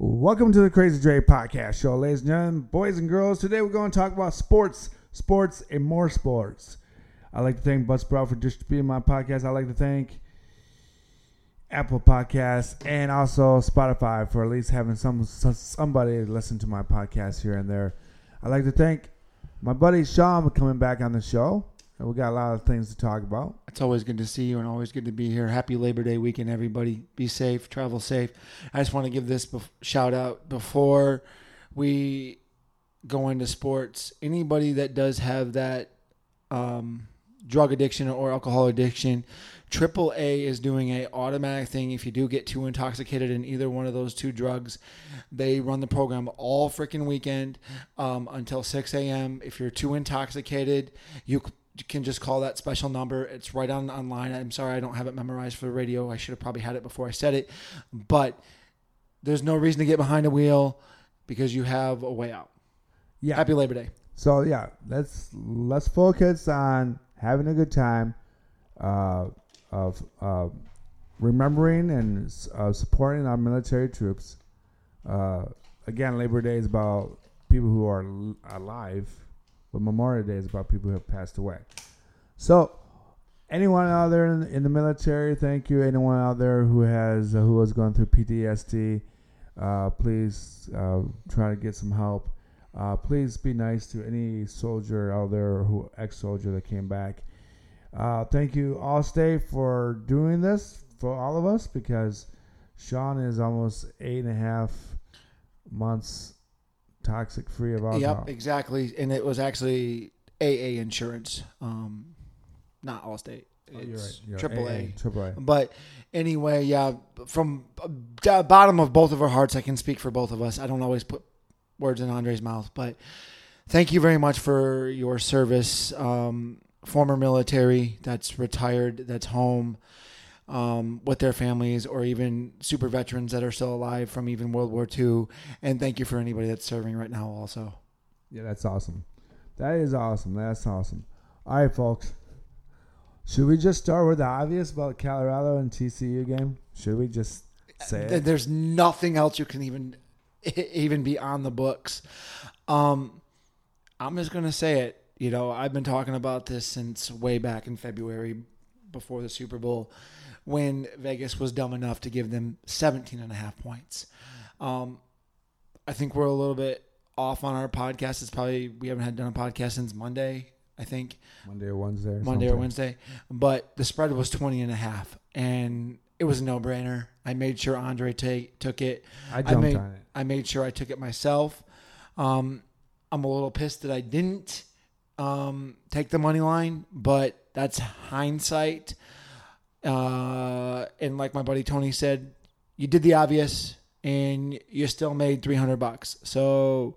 Welcome to the Crazy Dre Podcast Show, ladies and gentlemen, boys and girls. Today we're going to talk about sports, sports, and more sports. I'd like to thank Buzzsprout for distributing my podcast. I'd like to thank Apple Podcasts and also Spotify for at least having some somebody listen to my podcast here and there. I'd like to thank my buddy Sean for coming back on the show. We got a lot of things to talk about. It's always good to see you and always good to be here. Happy Labor Day weekend, everybody. Be safe, travel safe. I just want to give this bef- shout out before we go into sports. Anybody that does have that um, drug addiction or alcohol addiction, AAA is doing a automatic thing. If you do get too intoxicated in either one of those two drugs, they run the program all freaking weekend um, until 6 a.m. If you're too intoxicated, you can just call that special number. It's right on online. I'm sorry I don't have it memorized for the radio. I should have probably had it before I said it. But there's no reason to get behind a wheel because you have a way out. Yeah. Happy Labor Day. So yeah, let's let's focus on having a good time, uh, of uh, remembering and uh, supporting our military troops. Uh, again, Labor Day is about people who are l- alive but Memorial Day is about people who have passed away. So, anyone out there in, in the military, thank you. Anyone out there who has uh, who has gone through PTSD, uh, please uh, try to get some help. Uh, please be nice to any soldier out there who ex-soldier that came back. Uh, thank you, Allstate, for doing this for all of us because Sean is almost eight and a half months toxic free of alcohol. Yep, exactly. And it was actually AA insurance, um, not Allstate. Oh, you're right. You're Triple A. Triple A. But anyway, yeah, from uh, bottom of both of our hearts, I can speak for both of us. I don't always put words in Andre's mouth, but thank you very much for your service. Um, former military that's retired, that's home um, with their families, or even super veterans that are still alive from even World War II. And thank you for anybody that's serving right now, also. Yeah, that's awesome. That is awesome. That's awesome. All right, folks. Should we just start with the obvious about Colorado and TCU game? Should we just say it? There's nothing else you can even even be on the books. Um, I'm just gonna say it. You know, I've been talking about this since way back in February before the Super Bowl when Vegas was dumb enough to give them 17 and a half points. Um, I think we're a little bit off on our podcast. It's probably we haven't had done a podcast since Monday, I think. Monday or Wednesday? Or Monday or? Wednesday. But the spread was 20 and a half and it was a no-brainer. I made sure Andre take took it. I jumped made, on it. I made sure I took it myself. Um, I'm a little pissed that I didn't um, take the money line, but that's hindsight. Uh, and like my buddy Tony said, you did the obvious, and you still made 300 bucks. So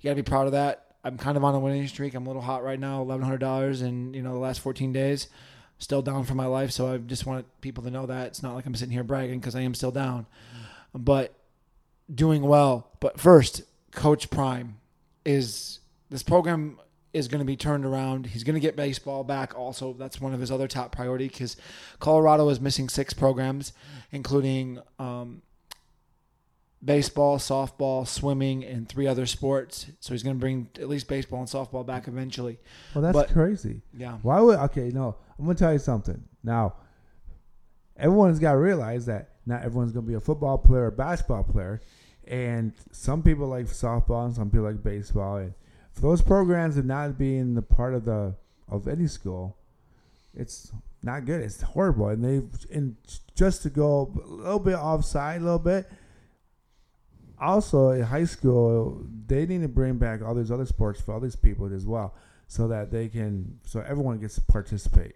you got to be proud of that. I'm kind of on a winning streak. I'm a little hot right now, $1,100 in you know the last 14 days. Still down for my life, so I just want people to know that it's not like I'm sitting here bragging because I am still down, but doing well. But first, Coach Prime is this program is going to be turned around. He's going to get baseball back. Also, that's one of his other top priority because Colorado is missing six programs, including um, baseball, softball, swimming, and three other sports. So he's going to bring at least baseball and softball back eventually. Well, that's but- crazy. Yeah. Why would okay? No, I'm gonna tell you something. Now, everyone's got to realize that not everyone's gonna be a football player or basketball player, and some people like softball and some people like baseball. And for those programs to not be in the part of the of any school, it's not good. It's horrible. And they and just to go a little bit offside, a little bit. Also, in high school, they need to bring back all these other sports for all these people as well, so that they can, so everyone gets to participate.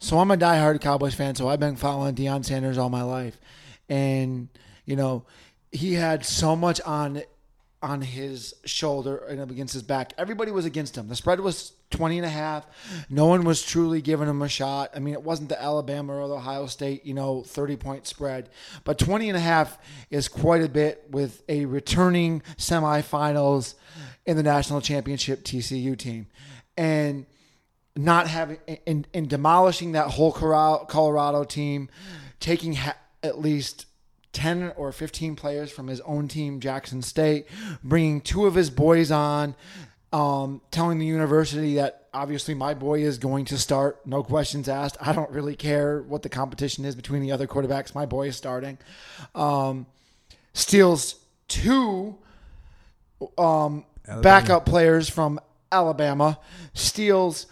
So I'm a diehard Cowboys fan, so I've been following Deion Sanders all my life. And, you know, he had so much on on his shoulder and up against his back. Everybody was against him. The spread was 20 and a half. No one was truly giving him a shot. I mean, it wasn't the Alabama or the Ohio State, you know, 30 point spread. But 20 and a half is quite a bit with a returning semifinals in the national championship TCU team. And not having in, in demolishing that whole Colorado team, taking ha- at least 10 or 15 players from his own team, Jackson State, bringing two of his boys on, um, telling the university that obviously my boy is going to start, no questions asked. I don't really care what the competition is between the other quarterbacks. My boy is starting. Um, steals two um, backup players from Alabama, steals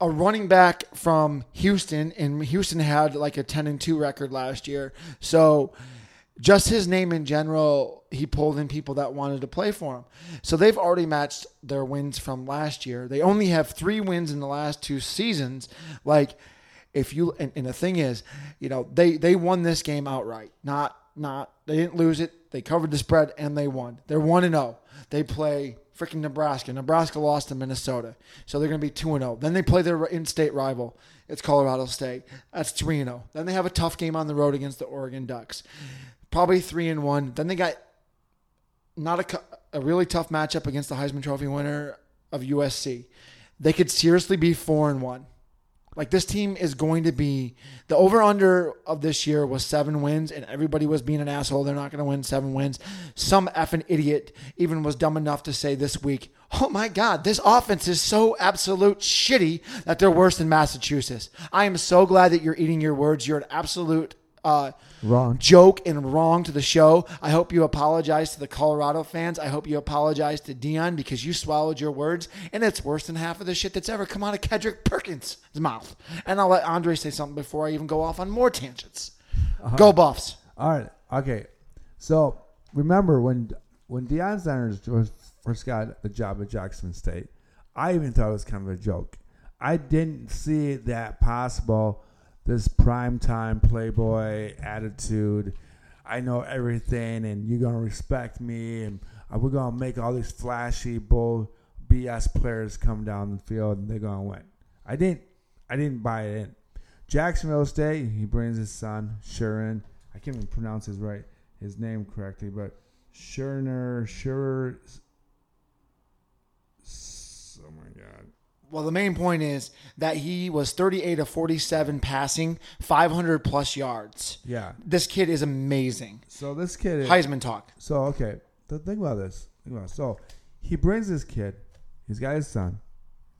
a running back from Houston, and Houston had like a 10 and 2 record last year. So just his name in general, he pulled in people that wanted to play for him. So they've already matched their wins from last year. They only have three wins in the last two seasons. Like, if you and, and the thing is, you know, they they won this game outright. Not not they didn't lose it. They covered the spread and they won. They're one and zero. They play freaking Nebraska. Nebraska lost to Minnesota, so they're going to be two and zero. Then they play their in-state rival. It's Colorado State. That's three and zero. Then they have a tough game on the road against the Oregon Ducks probably three and one. Then they got not a, a really tough matchup against the Heisman Trophy winner of USC. They could seriously be four and one. Like this team is going to be the over under of this year was seven wins, and everybody was being an asshole. They're not going to win seven wins. Some effing idiot even was dumb enough to say this week, "Oh my God, this offense is so absolute shitty that they're worse than Massachusetts." I am so glad that you're eating your words. You're an absolute uh, Wrong. joke and wrong to the show. I hope you apologize to the Colorado fans. I hope you apologize to Deion because you swallowed your words, and it's worse than half of the shit that's ever come out of Kendrick Perkins' mouth. And I'll let Andre say something before I even go off on more tangents. Go Buffs. All right. Okay. So remember when when Deion Sanders first got the job at Jackson State, I even thought it was kind of a joke. I didn't see that possible. This primetime playboy attitude. I know everything, and you're gonna respect me, and uh, we're gonna make all these flashy bull BS players come down the field, and they're gonna win. I didn't. I didn't buy it in. Jacksonville State. He brings his son Shurin. I can't even pronounce his right his name correctly, but Scherner Schurer. Oh my God! Well, the main point is that he was 38 of 47 passing, 500 plus yards. Yeah. This kid is amazing. So this kid is Heisman talk. So okay, th- think about this. Think about it. So he brings this kid. He's got his son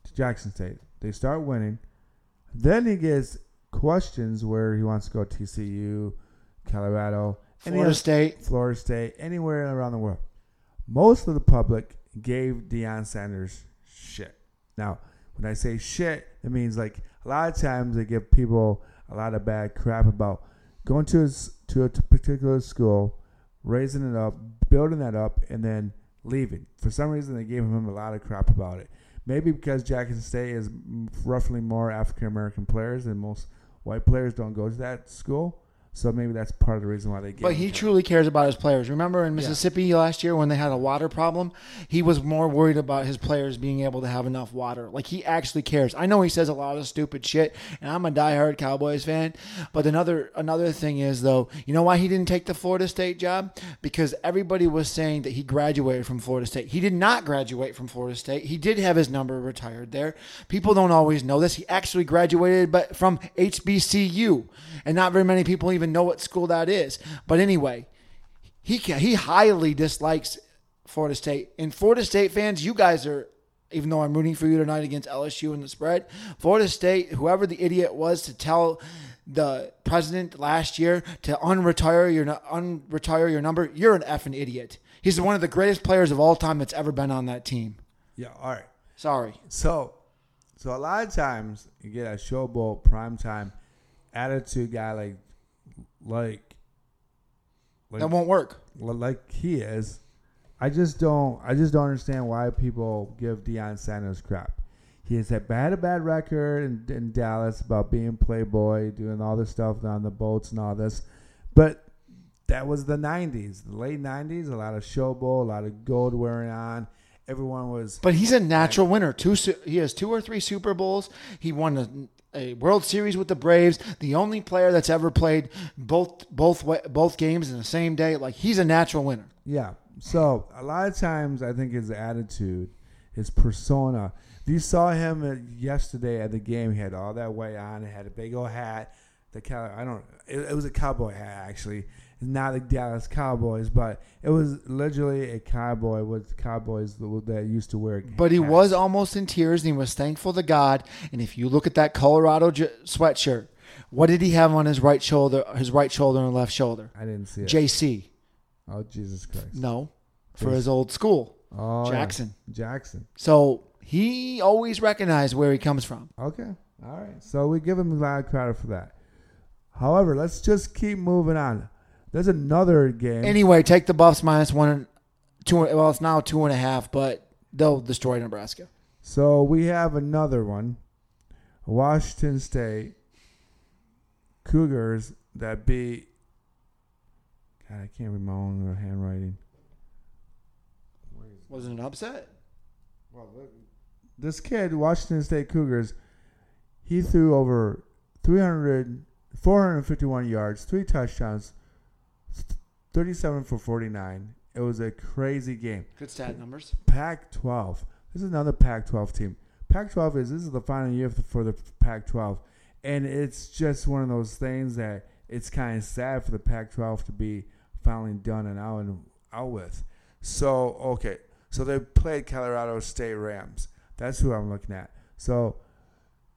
to Jackson State. They start winning. Then he gets questions where he wants to go to TCU, Colorado, any Florida other- State. Florida State, anywhere around the world. Most of the public gave Deion Sanders shit. Now, when I say shit, it means like a lot of times they give people a lot of bad crap about going to his, to a particular school, raising it up, building that up, and then leaving. For some reason, they gave him a lot of crap about it. Maybe because Jackson State is roughly more African American players, and most white players don't go to that school. So maybe that's part of the reason why they gave. But he truly cares about his players. Remember in Mississippi last year when they had a water problem, he was more worried about his players being able to have enough water. Like he actually cares. I know he says a lot of stupid shit, and I'm a diehard Cowboys fan. But another another thing is though, you know why he didn't take the Florida State job? Because everybody was saying that he graduated from Florida State. He did not graduate from Florida State. He did have his number retired there. People don't always know this. He actually graduated, but from HBCU, and not very many people even know what school that is. But anyway, he ca he highly dislikes Florida State. And Florida State fans, you guys are, even though I'm rooting for you tonight against LSU in the spread, Florida State, whoever the idiot was to tell the president last year to unretire your unretire your number, you're an effing idiot. He's one of the greatest players of all time that's ever been on that team. Yeah. All right. Sorry. So, so a lot of times you get a showboat primetime attitude guy like, like, like, That won't work. like he is. I just don't. I just don't understand why people give Deion Sanders crap. He has had bad a bad record in, in Dallas about being playboy, doing all this stuff on the boats and all this, but that was the '90s, the late '90s. A lot of showboat, a lot of gold wearing on. Everyone was But he's a natural winner. Two, he has two or three Super Bowls. He won a, World Series with the Braves. The only player that's ever played both both both games in the same day. Like he's a natural winner. Yeah. So a lot of times, I think his attitude, his persona. You saw him uh, yesterday at the game, he had all that white on. He had a big old hat. The cow. I don't. It, it was a cowboy hat actually, not the Dallas Cowboys, but it was literally a cowboy with Cowboys that used to wear. But he hats. was almost in tears and he was thankful to God. And if you look at that Colorado j- sweatshirt, what did he have on his right shoulder, his right shoulder and left shoulder? I didn't see it. JC. oh Jesus Christ! No, for his old school, Oh, yeah. Jackson. Jackson. So he always recognized where he comes from. Okay. All right. So we give him a lot of credit for that. However, let's just keep moving on. There's another game. Anyway, take the Buffs minus one, two. Well, it's now two and a half, but they'll destroy Nebraska. so we have another one. Washington State Cougars that beat. God, I can't read my own handwriting. Was it an upset? Well, this kid, Washington State Cougars, he threw over 300, 451 yards, three touchdowns, 37 for 49. It was a crazy game. Good stat numbers. Pac 12. This is another Pac 12 team. Pac 12 is, this is the final year for the, Pac 12. And it's just one of those things that it's kind of sad for the Pac 12 to be finally done and out and out with. So, okay. So they played Colorado State Rams. That's who I'm looking at. So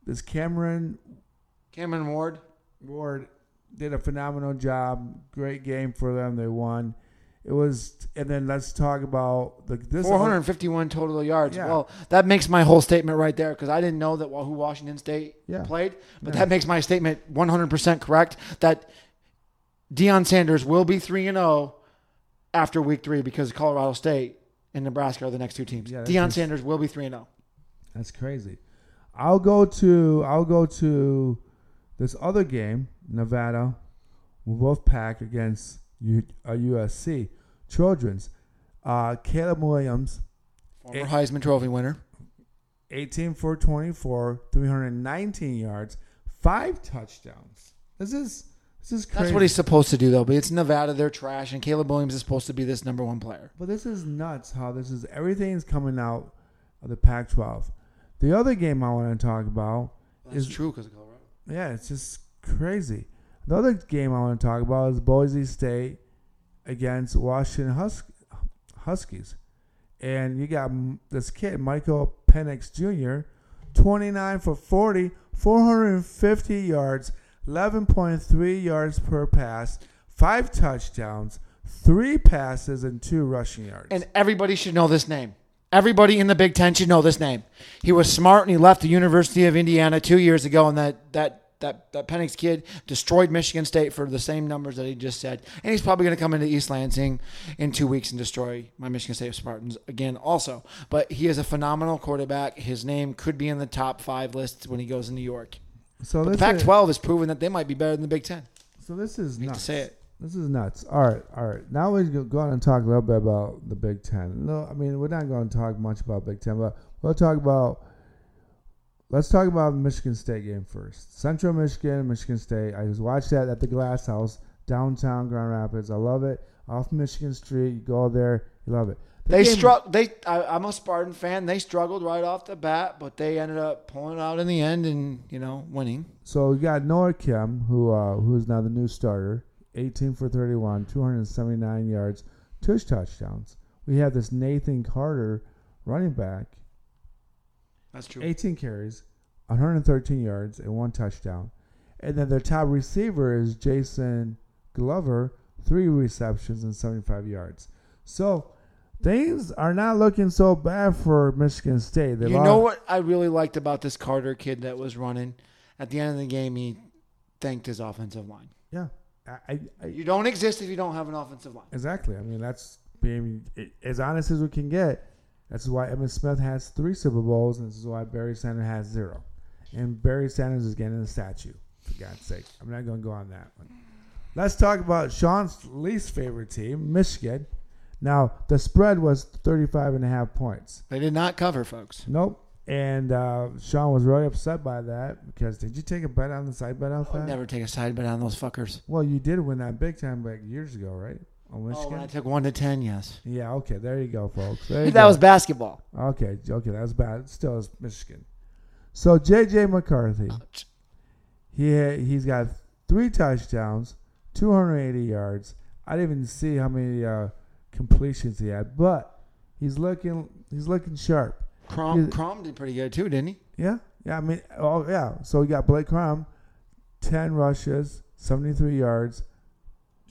this Cameron Cameron Ward. Ward did a phenomenal job. Great game for them. They won. It was, and then let's talk about the this 451 total yards. Yeah. Well, that makes my whole statement right there because I didn't know that who Washington State Yeah. played, but Yeah. that makes my statement 100% correct that Deion Sanders will be 3 and 0 after week 3 because Colorado State and Nebraska are the next two teams. Yeah, Deion Sanders will be 3 and oh. 0. That's crazy. I'll go to I'll go to this other game, Nevada, Wolfpack against U, uh, USC Children's, Uh, Caleb Williams, Former It- Heisman Trophy winner. 18 for 24, 319 yards, five touchdowns. This is this is crazy. That's what he's supposed to do though, but it's Nevada, they're trash and Caleb Williams is supposed to be this number 1 player. But this is nuts how this is everything's coming out of the Pac-12. The other game I want to talk about That's Is- true because of Colorado. Yeah, it's just crazy. The other game I want to talk about is Boise State against Washington Hus- Huskies. And you got this kid, Michael Penix Jr., 29 for 40, 450 yards, 11.3 yards per pass, five touchdowns, three passes, and two rushing yards. And everybody should know this name. Everybody in the Big Ten should know this name. He was smart and he left the University of Indiana two years ago, and that that that that Penix kid destroyed Michigan State for the same numbers that he just said. And he's probably going to come into East Lansing in two weeks and destroy my Michigan State Spartans again, also. But he is a phenomenal quarterback. His name could be in the top five lists when he goes to New York. so the this Pac-12 has proven that they might be better than the Big Ten. So this is hate to nuts. say it. This is nuts. All right, all right. Now we're going to talk a little bit about the Big Ten. No, I mean we're not going to talk much about Big Ten, but we'll talk about. Let's talk about the Michigan State game first. Central Michigan, Michigan State. I just watched that at the Glass House downtown Grand Rapids. I love it. Off Michigan Street, you go there, you love it. The They struck. They. I, I'm a Spartan fan. They struggled right off the bat, but they ended up pulling it out in the end and you know winning. So we got Noah Kim, who uh, who is now the new starter, 18 for 31, 279 yards, two touchdowns. We have this Nathan Carter, running back, That's true. 18 carries, 113 yards, and one touchdown. And then their top receiver is Jason Glover, three receptions and 75 yards. So things are not looking so bad for Michigan State. They've You all- know what I really liked about this Carter kid that was running? At the end of the game, he thanked his offensive line. Yeah, I, I, You don't exist if you don't have an offensive line. Exactly. I mean, that's being as honest as we can get. That's why Emmitt Smith has three Super Bowls, and this is why Barry Sanders has zero. And Barry Sanders is getting a statue, for God's sake. I'm not going to go on that one. Let's talk about Sean's least favorite team, Michigan. Now, the spread was 35 and a half points. They did not cover, folks. Nope. And uh, Sean was really upset by that because did you take a bet on the side bet off I would that? never take a side bet on those fuckers. Well, you did win that big time like years ago, right? On Oh, Michigan. I took one to ten, yes. Yeah, okay, there you go, folks. There you That go. was basketball. okay. Okay, that was bad. Still is Michigan. So JJ McCarthy, he he's got three touchdowns, 280 yards, I didn't even see how many uh, completions he had, but he's looking he's looking sharp. Corum, Corum did pretty good too, didn't he? Yeah, yeah. I mean, oh yeah. So we got Blake Corum, ten rushes, seventy three yards,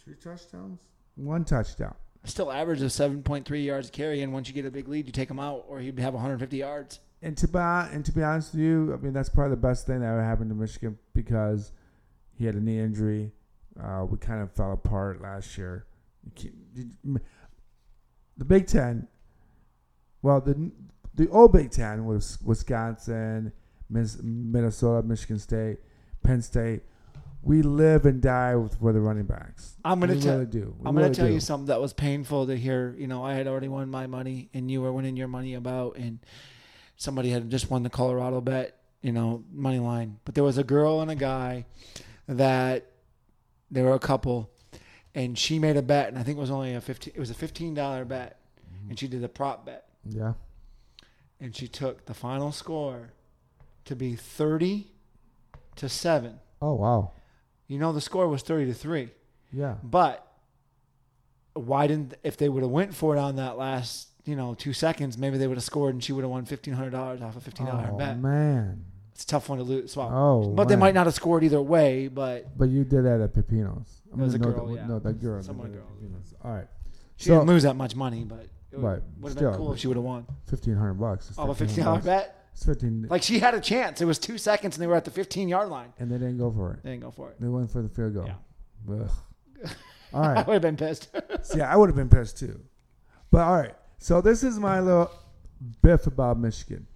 two touchdowns, one touchdown. Still average of 7.3 yards a carry, and once you get a big lead, you take him out, or he'd have 150 yards. And to be and to be honest with you, I mean that's probably the best thing that ever happened to Michigan because he had a knee injury. Uh, we kind of fell apart last year. The Big Ten, well, the the old Big Ten was Wisconsin, Minnesota, Michigan State, Penn State. We live and die with for the running backs. I'm gonna tell- really do. We I'm gonna tell do. you something that was painful to hear. You know, I had already won my money, and you were winning your money about, and somebody had just won the Colorado bet, you know, money line. But there was a girl and a guy that they were a couple, and she made a bet, and I think it was only a 15. It was a fifteen dollar bet, mm-hmm. and she did a prop bet, Yeah. And she took the final score to be 30 to seven. Oh wow. You know, the score was 30 to three. Yeah. But why didn't if they would have went for it on that last you know two seconds, maybe they would have scored and she would have won fifteen hundred dollars off a fifteen dollar oh bet. man. It's a tough one to lose. Swap. Oh. but they might not have scored either way. But But you did that at Pepinos. I It was a no, girl, the, yeah. No, that girl. Someone girl. All right. she So- didn't lose that much money. But it would, Right, would have still. been cool if she would have won. Fifteen hundred bucks. It's Off a 1500 fifteen dollar bucks. bet. It's fifteen, Like she had a chance. It was two seconds and they were at the fifteen yard line. and they didn't go for it. They didn't go for it. They went for the field goal. Yeah. Ugh. All I right. would have been pissed. See, I would have been pissed too. But all right. So this is my little biff about Michigan.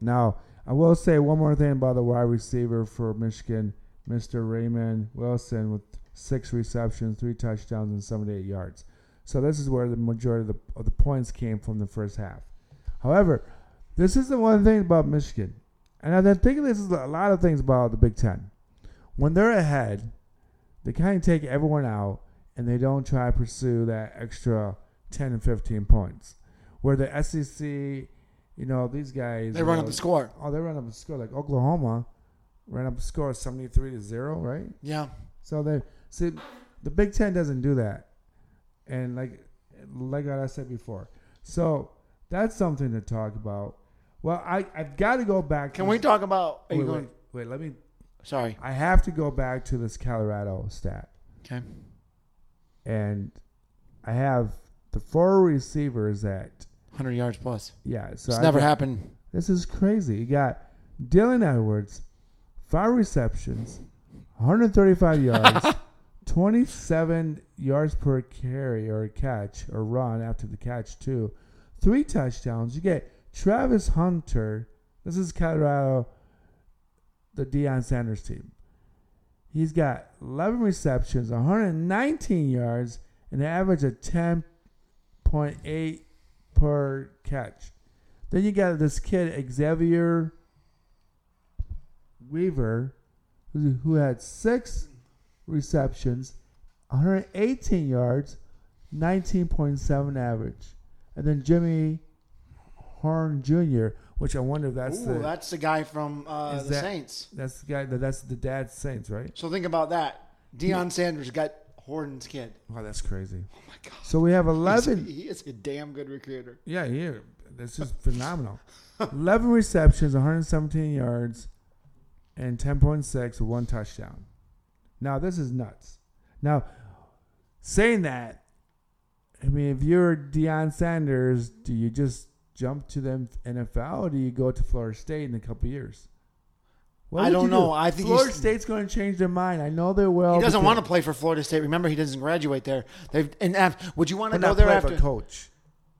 Now I will say one more thing about the wide receiver for Michigan, Mr. Roman Wilson, with six receptions, three touchdowns, and 78 yards. So this is where the majority of the, of the points came from the first half. However, this is the one thing about Michigan, and I've been thinking this is a lot of things about the Big Ten. When they're ahead, they kind of take everyone out, and they don't try to pursue that extra 10 and 15 points. Where the SEC, you know, these guys, they run know, up the score. Oh, they run up the score like Oklahoma ran up the score 73 to zero, right? Yeah. So they see the Big Ten doesn't do that, and like like I said before, so that's something to talk about. Well, I I've got to go back. Can we talk about? Are Wait, you wait, going? wait, let me. Sorry. I have to go back to this Colorado stat, Okay. and I have the four receivers that Hundred yards plus. yeah. So It's I never got- happened. This is crazy. You got Dylan Edwards, five receptions, 135 yards, 27 yards per carry or catch or run after the catch too, three touchdowns. You get Travis Hunter. This is Colorado, the Deion Sanders team. He's got 11 receptions, 119 yards, and an average of 10.8 per catch. Then you got this kid Xavier Weaver, who, who had six receptions, 118 yards, 19.7 average, and then Jimmy Horn Jr., which I wonder if that's Ooh, the that's the guy from uh, the that- Saints. that's the guy that that's the dad's Saints, right? So think about that. Deion Sanders got Horton's kid. Wow, that's crazy. Oh my god. So we have He's- 11. He is a damn good recruiter. Yeah, yeah, this is phenomenal. 11 receptions, 117 yards, and 10.6 with one touchdown. Now, this is nuts. Now, saying that, I mean, if you're Deion Sanders, do you just jump to the NFL or do you go to Florida State in a couple years? What I don't you do? know. I think Florida State's going to change their mind. I know they will. he doesn't want to play for Florida State. Remember, he doesn't graduate there. They've and af- would you want to go there after? coach.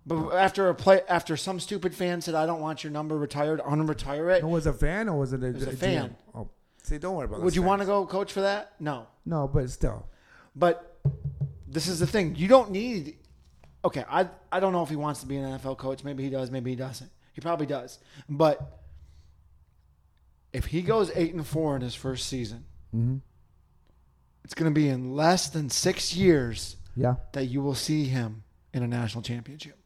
But after a play, after some stupid fan said, "I don't want your number retired," unretire it. No, was it a fan or was it a, was a GM? fan. Oh, see, don't worry about. Would you want to go coach for that? No. No, but still. But this is the thing. You don't need. Okay, I I don't know if he wants to be an NFL coach. Maybe he does. Maybe he doesn't. He probably does. But if he goes eight and four in his first season, hmm it's going to be in less than six years Yeah. that you will see him in a national championship,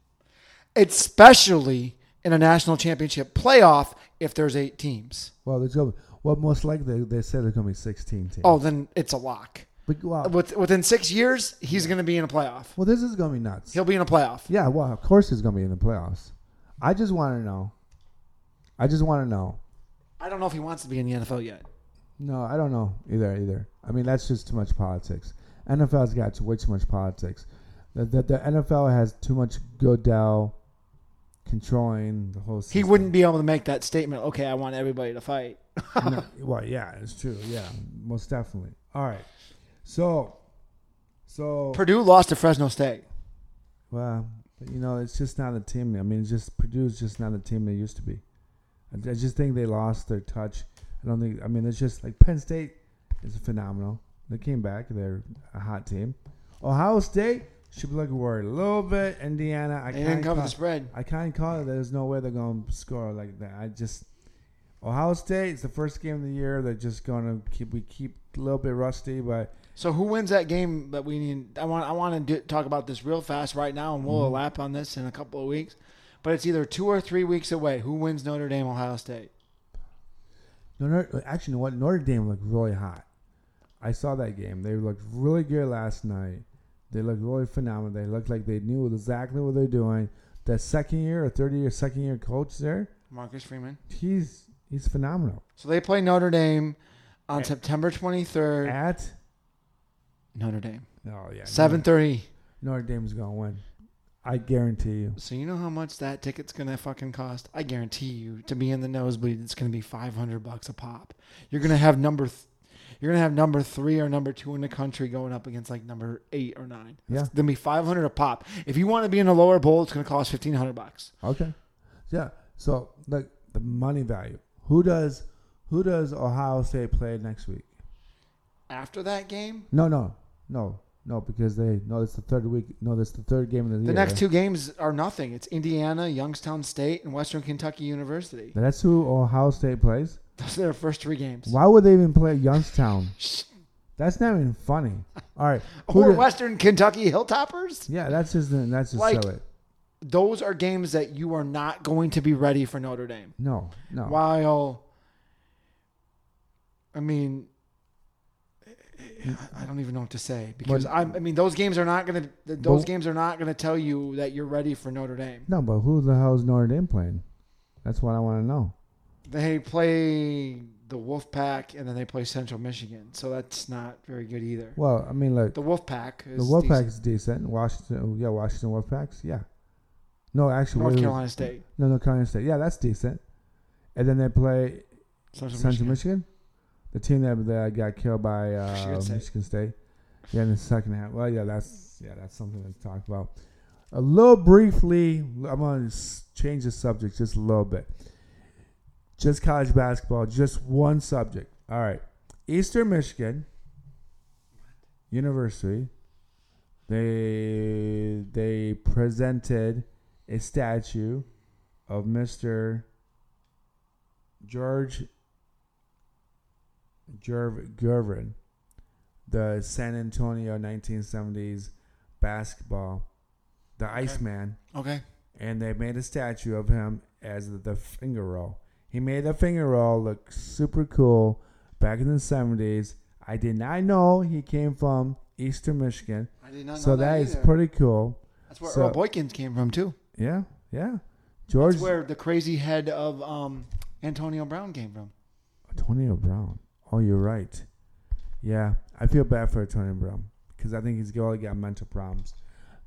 especially in a national championship playoff if there's eight teams. Well, there's going. Well, most likely they said there's going to be 16 teams. Oh, then it's a lock. But, well, With, within six years, he's going to be in a playoff. well, this is gonna be nuts. He'll be in a playoff. Yeah, well, of course he's gonna be in the playoffs. I just want to know. I just want to know. I don't know if he wants to be in the NFL yet. No, I don't know either. Either. I mean, that's just too much politics. NFL's got way too much politics. The, the, the NFL has too much Goodell controlling the whole. He System. wouldn't be able to make that statement. Okay, I want everybody to fight. no, well, yeah, it's true. Yeah, most definitely. All right. So, so Purdue lost to Fresno State. well, you know, it's just not a team. I mean, it's just Purdue's just not a team they used to be. I, I just think they lost their touch. I don't think. I mean, it's just like Penn State is phenomenal. They came back. They're a hot team. Ohio State should be looking worried a little bit. Indiana, I can't cover call, the spread. I can't call it. There's no way they're going to score like that. I just Ohio State. It's the first game of the year. They're just going to keep. We keep a little bit rusty, but So who wins that game that we need? I want I want to do, talk about this real fast right now, and we'll Mhm. elap on this in a couple of weeks. But it's either two or three weeks away. Who wins Notre Dame Ohio State? No, Notre, actually, you know what? Notre Dame looked really hot. I saw that game. They looked really good last night. They looked really phenomenal. They looked like they knew exactly what they're doing. That second year or third year, second year coach there, Marcus Freeman. he's he's phenomenal. So they play Notre Dame on At- September 23rd. At Notre Dame. oh yeah, 7:30. Notre, Notre Dame's gonna win. I guarantee you. So you know how much that ticket's gonna fucking cost? I guarantee you to be in the nosebleed, it's gonna be 500 bucks a pop. You're gonna have number, th- you're gonna have number three or number two in the country going up against like number eight or nine. Yeah. It's gonna be 500 a pop. If you want to be in a lower bowl, it's gonna cost 1500 bucks. Okay. Yeah. So like the money value. Who does who does Ohio State play next week? After that game, No, no, no, no, because they no. It's the third week. No, that's the third game of the, the year. next two games are nothing. It's Indiana, Youngstown State, and Western Kentucky University. That's who Ohio State plays. Those are their first three games. Why would they even play Youngstown? That's not even funny. All right. Who Or did- Western Kentucky Hilltoppers. yeah, that's just that's just Like- silly. Those are games that you are not going to be ready for Notre Dame. No, no. While, I mean, I don't even know what to say because But- I, mean those games are not going to those But- games are not going to tell you that you're ready for Notre Dame. No, but who the hell is Notre Dame playing? That's what I want to know. They play the Wolfpack and then they play Central Michigan, so that's not very good either. Well, I mean, like The Wolfpack Is the is Wolfpack decent. is decent. Washington, oh, yeah, Washington Wolfpacks, yeah. No, actually, North Carolina State, No, North Carolina State. Yeah, that's decent. And then they play Central, Central Michigan. Michigan, the team that, that got killed by uh, Michigan State. Michigan State. Yeah, in the second half. Well, yeah, that's yeah, that's something to talk about. A little briefly, I'm gonna change the subject just a little bit. Just college basketball, just one subject. All right, Eastern Michigan University. They they presented a statue of Mr. George Gerv- Gervin, the San Antonio 1970s basketball, the Iceman, Okay, and they made a statue of him as the, finger roll. He made the finger roll look super cool back in the 70s. I did not know he came from Eastern Michigan, I did not know that. so that is pretty cool. That's where so- Earl Boykins came from too. Yeah, yeah. George That's where the crazy head of um, Antonio Brown came from. Antonio Brown. Oh, you're right. Yeah, I feel bad for Antonio Brown because I think he's already got mental problems.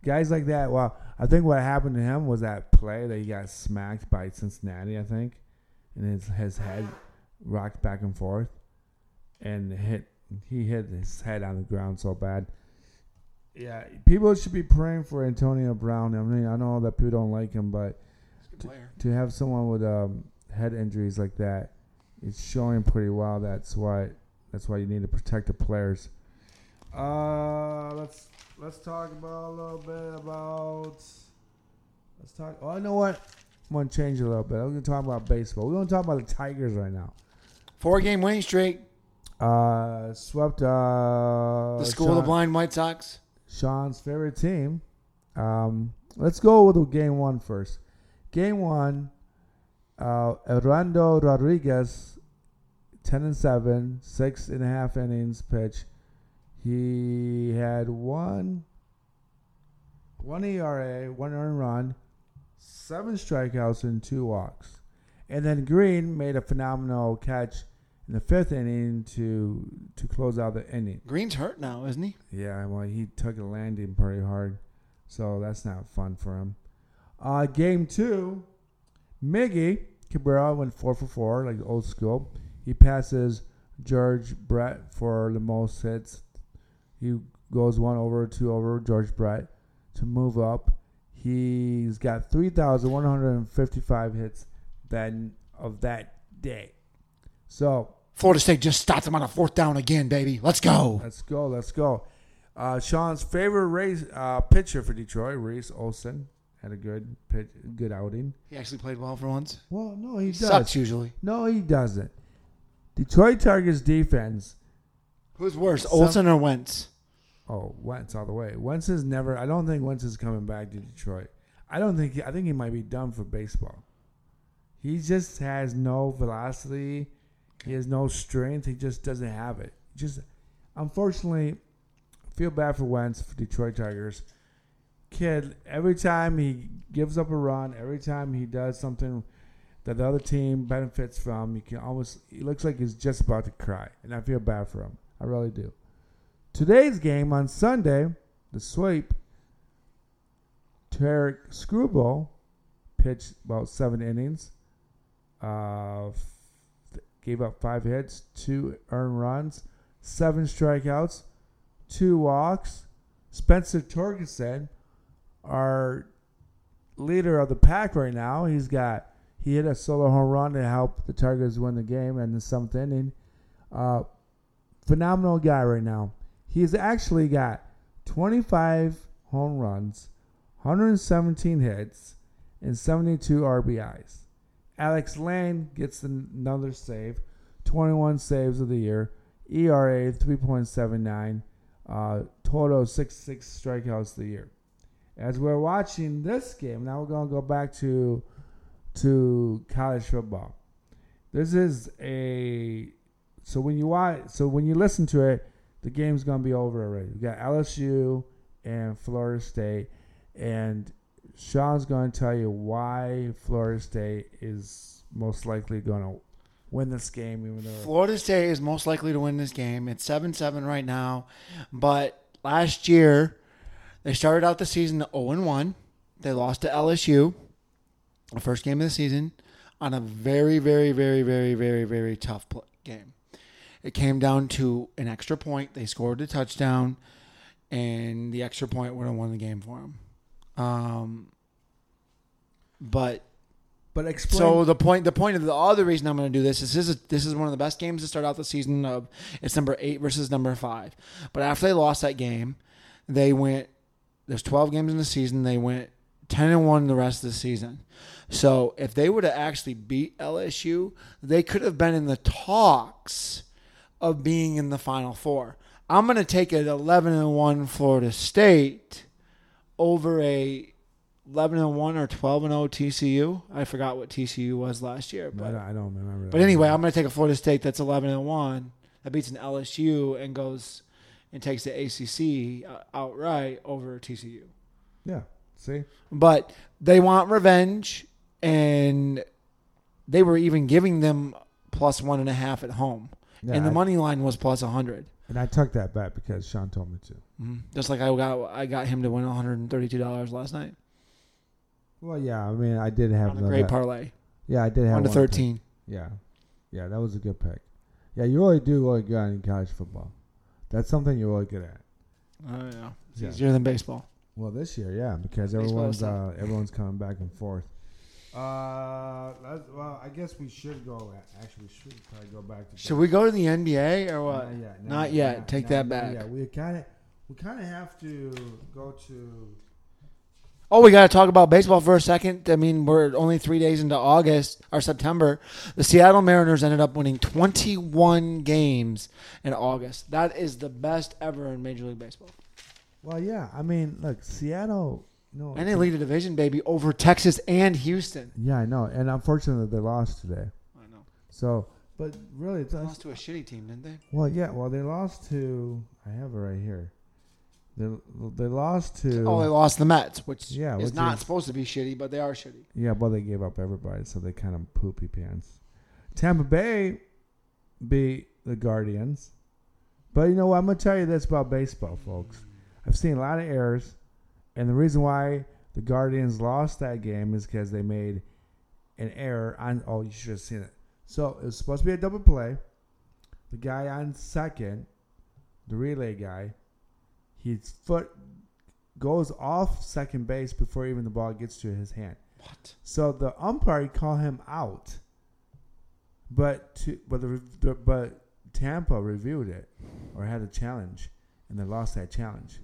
Guys like that. Well, I think what happened to him was that play that he got smacked by Cincinnati. I think, and his his head rocked back and forth, and hit. He hit his head on the ground so bad. Yeah, people should be praying for Antonio Brown. I mean, I know that people don't like him, but Good player. to have someone with um, head injuries like that, it's showing pretty well. That's why that's why you need to protect the players. Uh, let's let's talk about a little bit about. Let's talk. Oh, you know what? I'm gonna change it a little bit. I'm gonna talk about baseball. We're gonna talk about the Tigers right now. Four game winning streak. Uh, swept uh The School of the Blind White Sox. Sean's favorite team. Um, let's go with game one first. Game one, uh, Orlando Rodriguez, ten and seven, six and a half innings pitch. He had one one ERA, one earned run, seven strikeouts, and two walks. And then Greene made a phenomenal catch in the fifth inning to to close out the inning. Greene's hurt now, isn't he? Yeah, well, he took a landing pretty hard, so that's not fun for him. Uh, game two, Miggy Cabrera went four for four, like old school. He passes George Brett for the most hits. He goes one over, two over George Brett to move up. He's got 3,155 hits that of that day. So Florida State just stopped them on a fourth down again, baby. Let's go. Let's go. Let's go. Uh, Sean's favorite race uh, pitcher for Detroit, Reese Olson, had a good pitch, good outing. He actually played well for once. Well, no, he He does. sucks usually. No, he doesn't. Detroit Tigers defense. Who's worse, Some- Olson or Wentz? Oh, Wentz all the way. Wentz is never. I don't think Wentz is coming back to Detroit. I don't think. He, I think he might be done for baseball. He just has no velocity. He has no strength. He just doesn't have it. Just unfortunately, feel bad for Wentz for Detroit Tigers. Kid, every time he gives up a run, every time he does something that the other team benefits from, he can almost. He looks like he's just about to cry, and I feel bad for him. I really do. Today's game on Sunday, the sweep, Tarik Skubal pitched about seven innings, uh, gave up five hits, two earned runs, seven strikeouts, two walks. Spencer Torkelson, our leader of the pack right now, he's got he hit a solo home run to help the Tigers win the game in the seventh inning. Uh, phenomenal guy right now. He's actually got 25 home runs, 117 hits, and 72 RBIs. Alex Lange gets another save, 21 saves of the year, ERA 3.79, uh, total 66 strikeouts of the year. As we're watching this game, now we're going to go back to to college football. This is a so when you watch so when you listen to it, the game's gonna be over already. We got LSU and Florida State, and Sean's gonna tell you why Florida State is most likely gonna win this game, even though Florida State is most likely to win this game. It's 7 7 right now. But last year, they started out the season 0 1. They lost to LSU, the first game of the season, on a very, very, very, very, very, very tough game. It came down to an extra point. They scored a touchdown, and the extra point would have won the game for them. Um, but but explain. so the point, the point of the other reason I'm going to do this is this is this is one of the best games to start out the season of. It's number eight versus number five, but after they lost that game, they went. There's 12 games in the season. They went 10 and one the rest of the season. So if they would have actually beat LSU, they could have been in the talks of being in the Final Four. I'm going to take an 11 and one Florida State over a 11 and 1 or 12 and 0 TCU. I forgot what TCU was last year, I but don't, I don't remember. but anyway, I'm going to take a Florida State that's 11 and 1 that beats an LSU and goes and takes the ACC uh, outright over TCU. yeah. See, But they want revenge, and they were even giving them plus one and a half at home, yeah, and the I- money line was plus 100. And I took that bet because Sean told me to. Mhm. Just like I got, I got him to win 132 dollars last night Well, yeah, I mean, I did have on a great parlay, Yeah, I did have one to one pick. 13. Yeah, yeah, that was a good pick. Yeah, you really do really good in college football. That's something you're really good at. Oh yeah, it's Yeah. easier than baseball. Well, this year, yeah, because Baseball everyone's uh, everyone's coming back and forth. Uh, well, I guess we should go. Actually, we should probably go back to. Should we go to the NBA or what? Not yet. Not yet. Take that back. Yeah, we kind of we kind of have to go to. Oh, we got to talk about baseball for a second. I mean, we're only three days into August or September. The Seattle Mariners ended up winning 21 games in August. That is the best ever in Major League Baseball. Well, yeah, I mean, look, Seattle. No, And they lead the division, baby, over Texas and Houston. Yeah, I know, and unfortunately, they lost today. I know. So, But really, it's They lost to a shitty team, didn't they? well, yeah. Well, they lost to. I have it right here. They they lost to. Oh, they lost the Mets, which Yeah, is which not is- supposed to be shitty, but they are shitty. Yeah, well, they gave up everybody, so they kind of poopy pants. Tampa Bay beat the Guardians. But you know what? I'm going to tell you this about baseball, folks. I've seen a lot of errors, and the reason why the Guardians lost that game is because they made an error on. Oh, you should have seen it. So it was supposed to be a double play. The guy on second, the relay guy, his foot goes off second base before even the ball gets to his hand. What? So the umpire called him out, but to, but the, the but Tampa reviewed it or had a challenge, and they lost that challenge.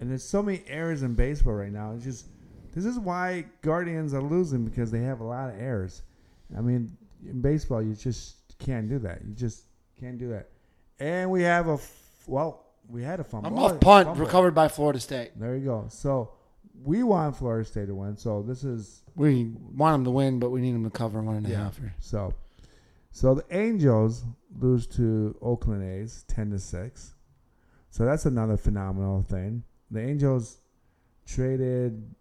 And there's so many errors in baseball right now. It's just this is why Guardians are losing because they have a lot of errors. I mean, in baseball, you just can't do that. You just can't do that. And we have a f- well, we had a fumble. I'm off punt, Fumble. recovered by Florida State. There you go. So we want Florida State to win. So this is We want them to win, but we need them to cover one and a Yeah. half. here. So, so the Angels lose to Oakland A's ten to six. So that's another phenomenal thing. The Angels traded,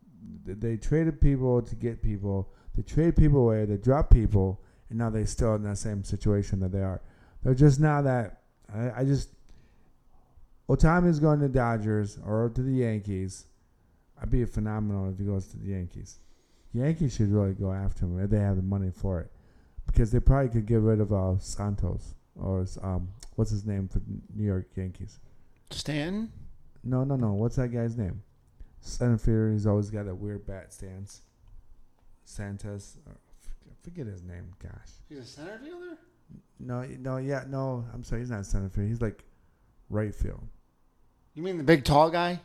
they traded people to get people. They traded people away. They dropped people, and now they're still in that same situation that they are. They're just now that I, I just Ohtani's going to Dodgers or to the Yankees. I'd be a phenomenal if he goes to the Yankees. Yankees should really go after him if they have the money for it, because they probably could get rid of uh, Santos or um, what's his name for New York Yankees. Stanton? No, no, no. What's that guy's name? Center fielder. He's always got a weird bat stance. Santos. uh, I forget his name. Gosh. He's a center fielder? No, no, yeah, no. I'm sorry. He's not center field. He's like right field. You mean the big tall guy?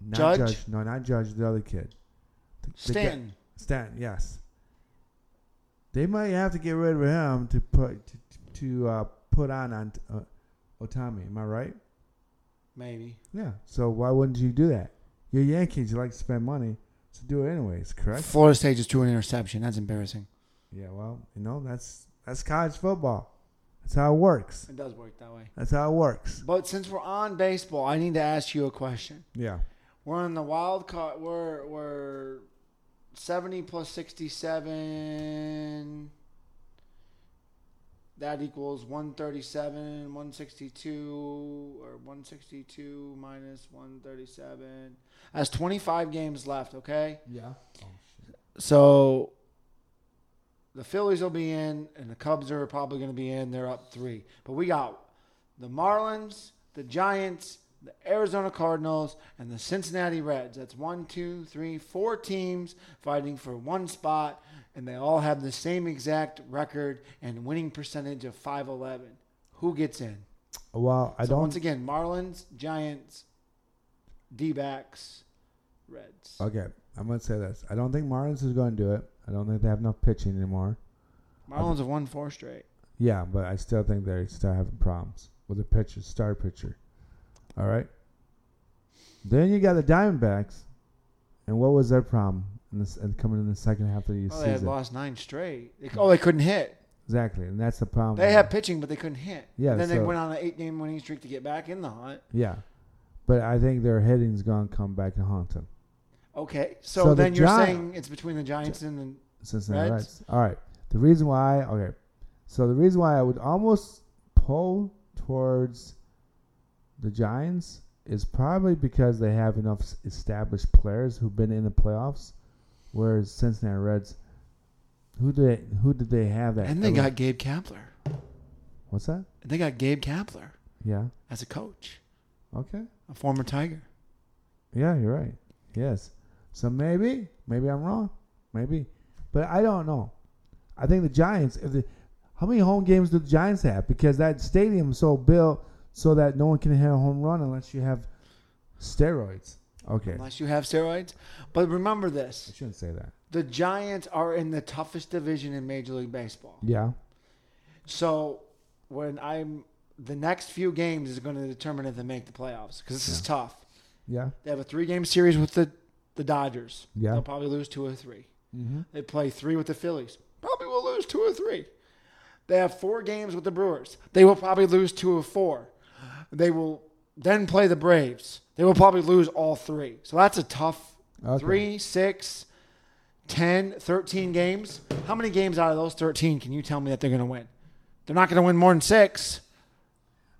Not Judge? No, not Judge. The other kid. The- the guy- Stanton. Stanton, yes. They might have to get rid of him to put to, to uh, put on on uh, Ohtani. Am I right? Maybe. Yeah. So why wouldn't you do that? You're Yankees. You like to spend money, so do it anyways. Correct? Florida State just threw an interception. That's embarrassing. Yeah. Well, you know that's that's college football. That's how it works. It does work that way. That's how it works. But since we're on baseball, I need to ask you a question. Yeah. We're in the wild card. We're we're seventy plus sixty-seven. That equals one thirty-seven, one sixty-two, or one sixty-two minus one thirty-seven. That's twenty-five games left. Okay, Yeah. Oh, so the Phillies will be in, and the Cubs are probably going to be in. They're up three, but we got the Marlins, the Giants, the Arizona Cardinals, and the Cincinnati Reds. That's one, two, three, four teams fighting for one spot, and they all have the same exact record and winning percentage of 511. Who gets in? Well, I so don't. once again, Marlins, Giants, D-backs, Reds. okay. I'm gonna say this. I don't think Marlins is going to do it. I don't think they have enough pitching anymore. Marlins have won four straight. Yeah, but I still think they're still having problems with the pitcher, star pitcher. All right. Then you got the Diamondbacks, and what was their problem in this and coming in the second half of the Oh, they had lost nine straight. They, oh, they couldn't hit. Exactly, and that's the problem. They had pitching, but they couldn't hit. Yeah, And then they went on an eight-game winning streak to get back in the hunt. yeah, but I think their hitting's gonna come back and haunt them. Okay, so, So the then you're Gi- saying it's between the Giants and the Cincinnati Reds? Reds. All right. The reason why, okay, so the reason why I would almost pull towards the Giants is probably because they have enough established players who've been in the playoffs, whereas Cincinnati Reds, who did they, who did they have that? and they got Gabe Kapler. what's that? They got Gabe Kapler Yeah. as a coach, Okay. a former Tiger. Yeah, you're right. Yes. So maybe, maybe I'm wrong. Maybe, but I don't know. I think the Giants. If the, how many home games do the Giants have? Because that stadium's so built so that no one can hit a home run unless you have steroids. Okay, Unless you have steroids. But remember this. I shouldn't say that. the Giants are in the toughest division in Major League Baseball. Yeah. So when I'm the next few games is going to determine if they make the playoffs because this is tough. Yeah. They have a three-game series with the the Dodgers. Yeah. They'll probably lose two or three. Mm-hmm. They play three with the Phillies. Probably will lose two or three. They have four games with the Brewers. They will probably lose two of four. They will then play the Braves. They will probably lose all three. So that's a tough Okay. three, six, 10, 13 games. How many games out of those 13 can you tell me that they're going to win? They're not going to win more than six.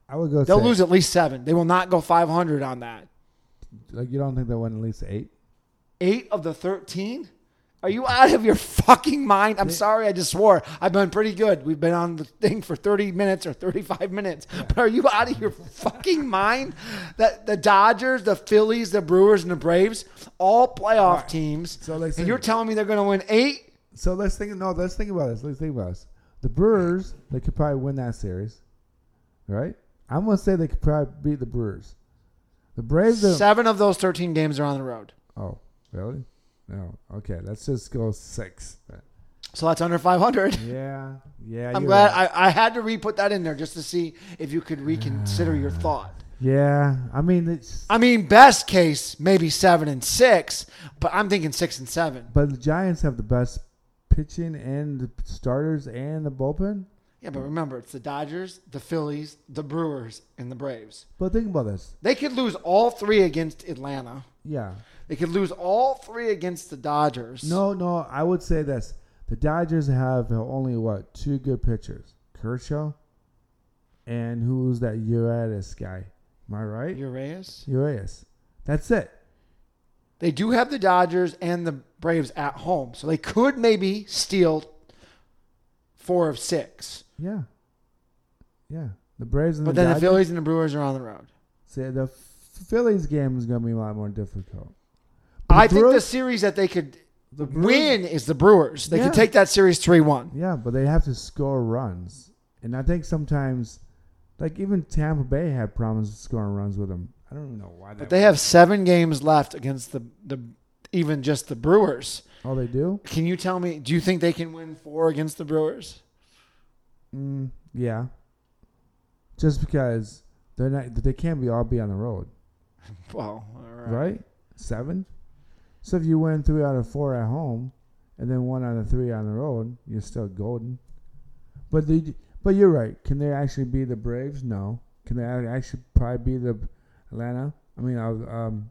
I would go. They'll six. lose at least seven. They will not go 500 on that. Like you don't think they'll win at least eight? Eight of the 13? Are you out of your fucking mind? I'm sorry, I just swore. I've been pretty good. We've been on the thing for 30 minutes or 35 minutes. But are you out of your fucking mind? That the Dodgers, the Phillies, the Brewers, and the Braves, all playoff teams. So, like, and you're telling me they're going to win eight? So let's think. No, let's think about this. Let's think about this. The Brewers, they could probably win that series, right? I'm gonna say they could probably beat the Brewers. The Braves. Seven of those 13 games are on the road. oh, really? No. Okay, let's just go six. So that's under 500. Yeah, yeah. I'm glad right. I, I had to re put that in there just to see if you could reconsider your thought. yeah, I mean, it's, I mean, best case, maybe seven and six, but I'm thinking six and seven. but the Giants have the best pitching and the starters and the bullpen. Yeah, but remember, it's the Dodgers, the Phillies, the Brewers, and the Braves. But think about this. They could lose all three against Atlanta. Yeah. They could lose all three against the Dodgers. No, no. I would say this: the Dodgers have only what two good pitchers, Kershaw, and who's that Urias guy? Am I right? Urias. Urias. That's it. They do have the Dodgers and the Braves at home, so they could maybe steal four of six. Yeah. Yeah. The Braves and the But the then the Phillies and the Brewers are on the road. See, the Phillies game is going to be a lot more difficult. But I the think the series that they could the Brewers- win is the Brewers. They Yeah. could take that series 3 1. Yeah, but they have to score runs, and I think sometimes, like even Tampa Bay had problems scoring runs with them. I don't even know why. That But they have seven games left against the, the even just the Brewers. Oh, they do. Can you tell me, do you think they can win four against the Brewers? Mm, yeah. Just because they're not, they can't be all be on the road, Well, all right. right? Seven. So if you win three out of four at home, and then one out of three on the road, you're still golden. But the but you're right. Can they actually be the Braves? No. Can they actually probably be the Atlanta? I mean, uh, um,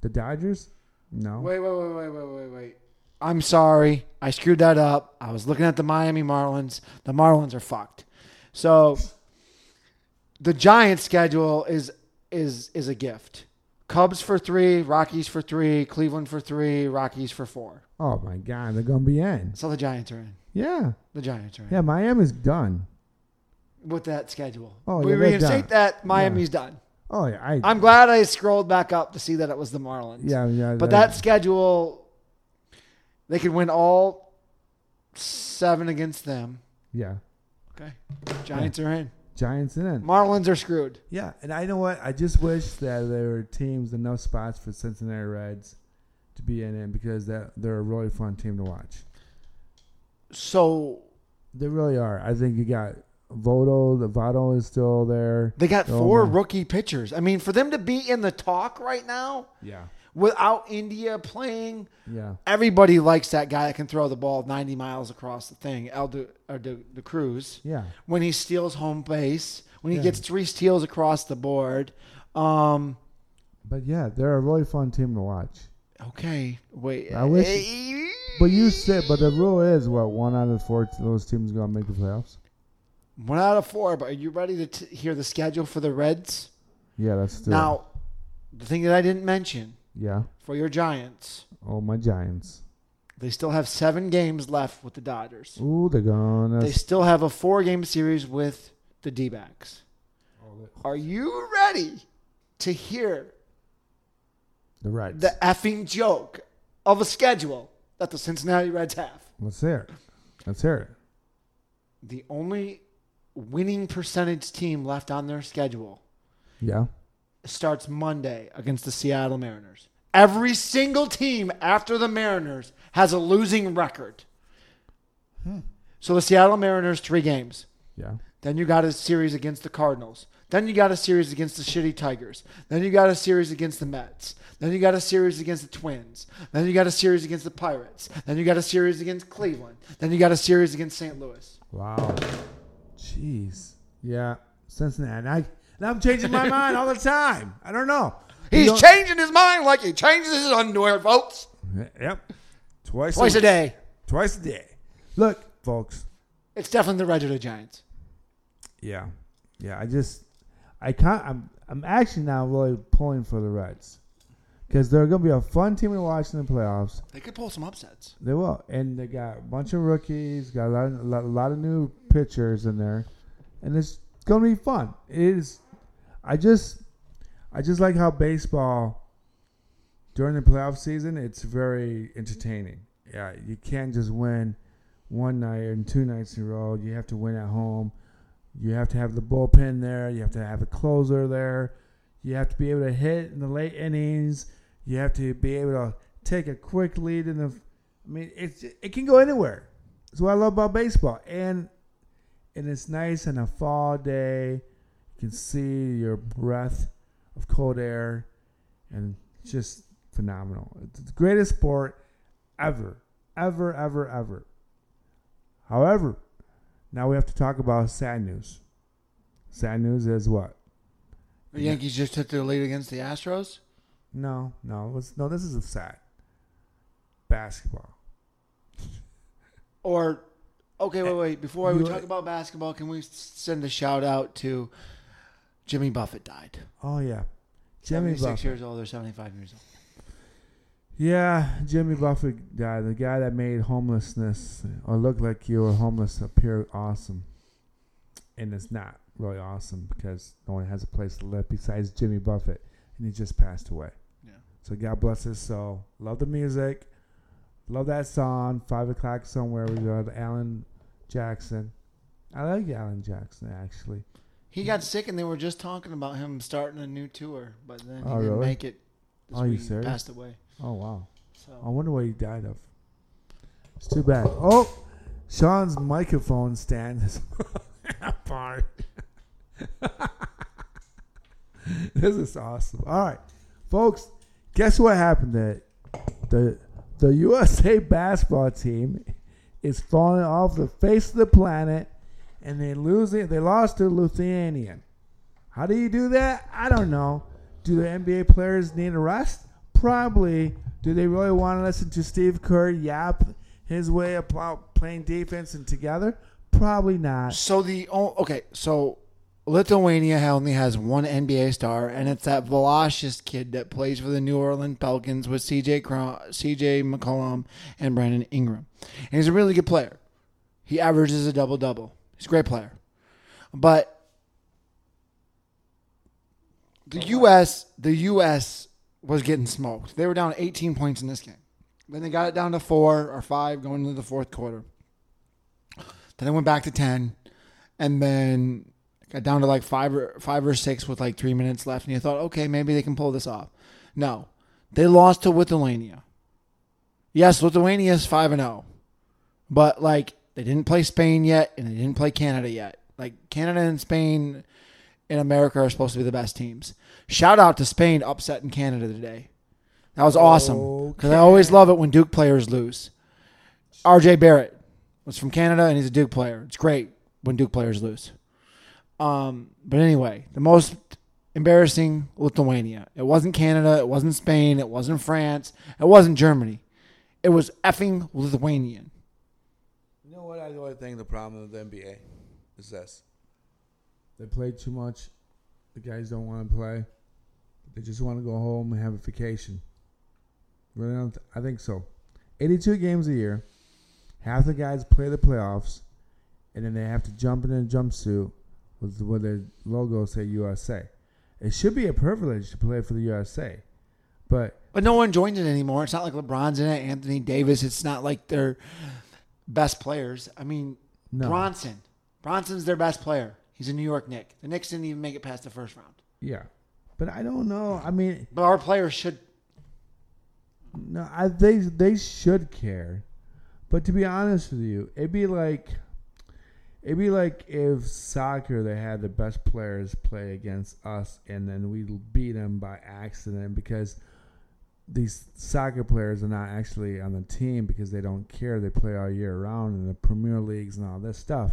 the Dodgers? No. Wait, wait, wait, wait, wait, wait, wait. I'm sorry. I screwed that up. I was looking at the Miami Marlins. The Marlins are fucked. So the Giants schedule is is is a gift. Cubs for three, Rockies for three, Cleveland for three, Rockies for four. Oh my God, they're gonna be in. So the Giants are in. Yeah, The Giants are in. yeah. Miami's done. With that schedule. Oh, we yeah, reinstate that. Miami's done. Oh yeah, I. I'm glad I scrolled back up to see that it was the Marlins. yeah, yeah. But that schedule, they could win all seven against them. Yeah, Okay. Giants are in. Giants in. Marlins are screwed. Yeah, and I know what. I just wish that there were teams enough spots for Cincinnati Reds to be in it because that they're a really fun team to watch. So They really are. I think you got Votto. The Votto is still there. they got four man. rookie pitchers. I mean, for them to be in the talk right now Yeah, without India playing, yeah, everybody likes that guy that can throw the ball 90 miles across the thing, El De, or De, De Cruz. yeah. When he steals home base, when he Yeah. gets three steals across the board. Um, But yeah, they're a really fun team to watch. okay, wait. I wish- But you said, but the rule is what one out of four of those teams gonna make the playoffs. One out of four, but are you ready to t- hear the schedule for the Reds? Yeah, that's still, Now, the thing that I didn't mention Yeah. for your Giants, Oh my Giants. they still have seven games left with the Dodgers. Ooh, they're gonna. They still have a four game series with the D backs. Are you ready to hear the Reds. the effing joke of a schedule that the Cincinnati Reds have? Let's hear it. Let's hear it. The only winning percentage team left on their schedule Yeah. Starts Monday against the Seattle Mariners. Every single team after the Mariners has a losing record. Hmm. So the Seattle Mariners, three games. Yeah. Then you got a series against the Cardinals. Then you got a series against the shitty Tigers. Then you got a series against the Mets. Then you got a series against the Twins. Then you got a series against the Pirates. Then you got a series against Cleveland. Then you got a series against St. Louis. Wow. Jeez. Yeah. Cincinnati. I, and I'm changing my mind all the time. I don't know. He's don't- changing his mind like he changes his underwear, folks. Yep. Twice, Twice a day. Twice a day. Look, folks. It's definitely the Reds or Giants. Yeah. Yeah. I just, I can't, I'm, I'm actually now really pulling for the Reds because they're going to be a fun team to watch in the playoffs. They could pull some upsets. They will, and they got a bunch of rookies, got a lot, a lot, a lot of new pitchers in there, and it's going to be fun. It is. I just, I just like how baseball during the playoff season. It's very entertaining. Yeah, you can't just win one night and two nights in a row. You have to win at home. You have to have the bullpen there. You have to have a closer there. You have to be able to hit in the late innings. You have to be able to take a quick lead in the. I mean, it's it can go anywhere. That's what I love about baseball, and and it's nice on a fall day. You can see your breath of cold air, and just phenomenal. It's the greatest sport ever, ever, ever, ever. However, now we have to talk about sad news. Sad news is what? The Yankees just took their lead against the Astros. No, no, it's, no. This is a sad. Basketball. Or, okay, wait, wait. Before we talk about basketball, can we send a shout out to Jimmy Buffett died. Oh yeah, Jimmy 76 Buffett. years old or 75 years old. Yeah, Jimmy Buffett guy, the guy that made homelessness or look like you were homeless appear awesome, and it's not really awesome because no one has a place to live besides Jimmy Buffett, and he just passed away. Yeah. So God bless his soul. Love the music, love that song. Five o'clock somewhere we go. Alan Jackson. I like Alan Jackson actually. He got sick, and they were just talking about him starting a new tour, but then he Oh, didn't really? make it. This Are you week. He serious? Passed away. Oh wow. So I So wonder what he died of. It's too bad. Oh, Sean's microphone stand is apart. this is awesome. All right, folks. Guess what happened? That the the USA basketball team is falling off the face of the planet, and they losing. They lost to Lithuanian. How do you do that? I don't know. Do the NBA players need a rest? Probably. Do they really want to listen to Steve Kerr yap his way about playing defense and together? Probably not. So the okay, so Lithuania only has one NBA star, and it's that Velasquez kid that plays for the New Orleans Pelicans with CJ CJ McCollum and Brandon Ingram, and he's a really good player. He averages a double double. He's a great player, but the U.S. the U.S. was getting smoked. They were down 18 points in this game. Then they got it down to four or five going into the fourth quarter. Then it went back to ten, and then got down to like five or five or six with like three minutes left. And you thought, okay, maybe they can pull this off. No, they lost to Lithuania. Yes, Lithuania is five and zero, but like they didn't play Spain yet, and they didn't play Canada yet. Like Canada and Spain in America are supposed to be the best teams. Shout out to Spain upsetting Canada today. That was awesome because I always love it when Duke players lose. RJ Barrett was from Canada and he's a Duke player. It's great when Duke players lose. Um, but anyway, the most embarrassing Lithuania. It wasn't Canada. It wasn't Spain. It wasn't France. It wasn't Germany. It was effing Lithuanian. You know what? I really think the problem with the NBA is this. They play too much. The guys don't want to play. They just want to go home and have a vacation. Really, don't th- I think so. 82 games a year. Half the guys play the playoffs, and then they have to jump in a jumpsuit with with their logo say USA. It should be a privilege to play for the USA, but But no one joins it anymore. It's not like LeBron's in it, Anthony Davis. It's not like they're best players. I mean, no, Brunson. Brunson's their best player. He's a New York Knick. The Knicks didn't even make it past the first round. yeah, but I don't know. I mean, But our players should. No, I they they should care, but to be honest with you, it'd be like It'd be like if soccer they had the best players play against us, and then we beat them by accident because these soccer players are not actually on the team because they don't care. They play all year round in the Premier Leagues and all this stuff.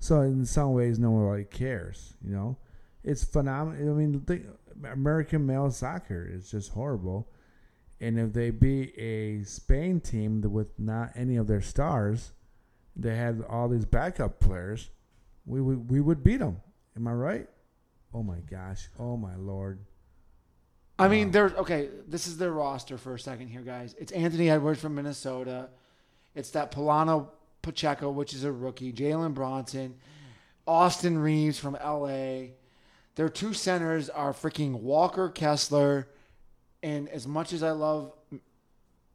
So in some ways, no one really cares. You know, it's phenomenal. I mean, the American male soccer is just horrible. And if they beat a Spain team with not any of their stars, they had all these backup players, we would we would beat them. Am I right? Oh my gosh! Oh my lord! I mean, uh, there's okay. This is their roster for a second here, guys. It's Anthony Edwards from Minnesota. It's that Polano Pacheco, which is a rookie. Jalen Brunson, Austin Reaves from LA. Their two centers are freaking Walker Kessler, and as much as I love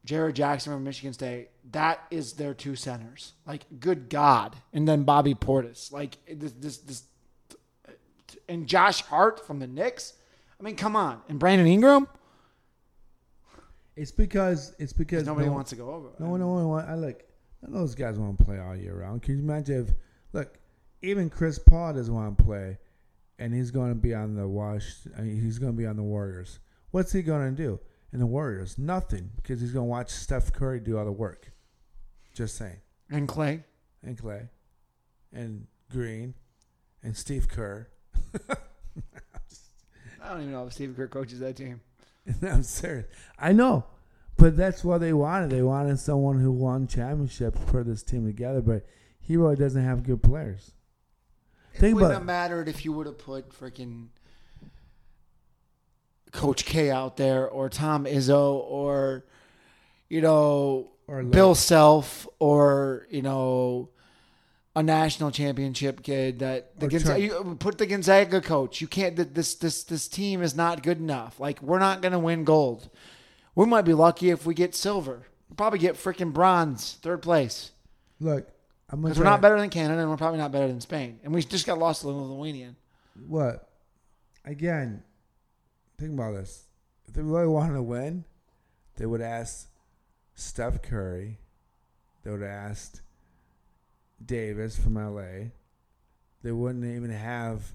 Jaren Jackson from Michigan State, that is their two centers. Like, good God! And then Bobby Portis, like this, this, this, and Josh Hart from the Knicks. I mean, come on. And Brandon Ingram? It's because it's because Nobody no, wants to go over. No one, no one want. I like none of those guys want to play all year round. Can you imagine if look, even Chris Paul doesn't want to play, and he's going to be on the wash. I mean, he's going to be on the Warriors. What's he going to do in the Warriors? Nothing because he's going to watch Steph Curry do all the work. Just saying. And Klay? And Klay, and Green, and Steve Kerr. I don't even know if Steve Kerr coaches that team. I'm serious. I know, but that's what they wanted. They wanted someone who won championships for this team together. But he really doesn't have good players. Think Wouldn't about have mattered if you would have put freaking Coach K out there or Tom Izzo or, you know, Or Bill Self or, you know, a national championship kid that the Gonzaga, you put the Gonzaga coach. You can't. This this this team is not good enough. Like we're not gonna win gold. We might be lucky if we get silver. We'll probably get freaking bronze, third place. look. I'm Because we're not better than Canada and we're probably not better than Spain. And we just got lost to the Lithuanian. What? Again, think about this. If they really wanted to win, they would ask Steph Curry. They would have asked Davis from LA. They wouldn't even have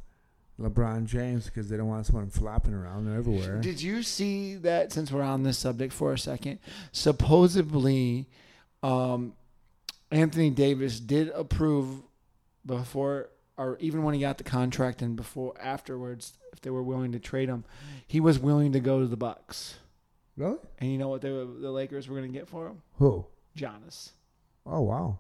LeBron James because they don't want someone flopping around everywhere. Did you see that since we're on this subject for a second? Supposedly, um, Anthony Davis did approve before or even when he got the contract and before afterwards, if they were willing to trade him, he was willing to go to the Bucks. Really? And you know what they were, the Lakers were going to get for him? Who? Giannis. Oh wow.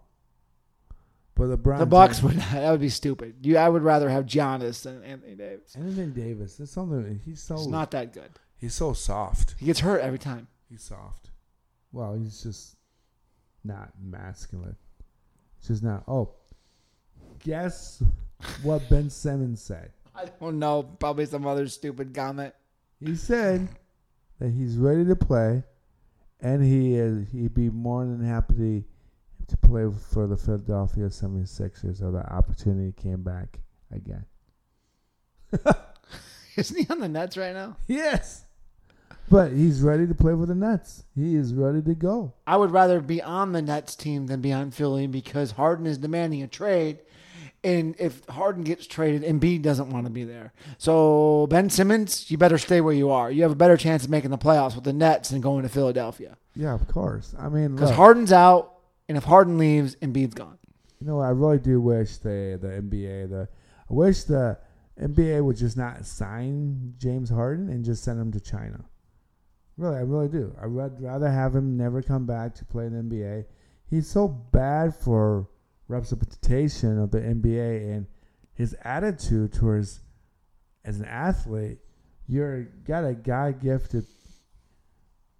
But LeBron. The Bucks would that would be stupid. You, I would rather have Giannis than Anthony Davis. Anthony Davis. That's something. He's so. It's not that good. He's so soft. He gets hurt every time. He's soft. Well, he's just not masculine. It's just not. Oh, guess what Ben Simmons said? I don't know. Probably some other stupid comment. He said that he's ready to play, and he is. He'd be more than happy to play for the Philadelphia 76ers. So the opportunity came back again. Isn't he on the Nets right now? Yes, but he's ready to play for the Nets. He is ready to go. I would rather be on the Nets team than be on Philly because Harden is demanding a trade. And if Harden gets traded, Embiid doesn't want to be there. So Ben Simmons, you better stay where you are. You have a better chance of making the playoffs with the Nets than going to Philadelphia. Yeah, of course. I mean, Because Harden's out, and if Harden leaves, Embiid's gone. You know, I really do wish the the NBA the I wish the NBA would just not sign James Harden and just send him to China. Really, I really do. I would rather have him never come back to play in the NBA. He's so bad for representation of the NBA and his attitude towards as an athlete. You're got a guy gifted,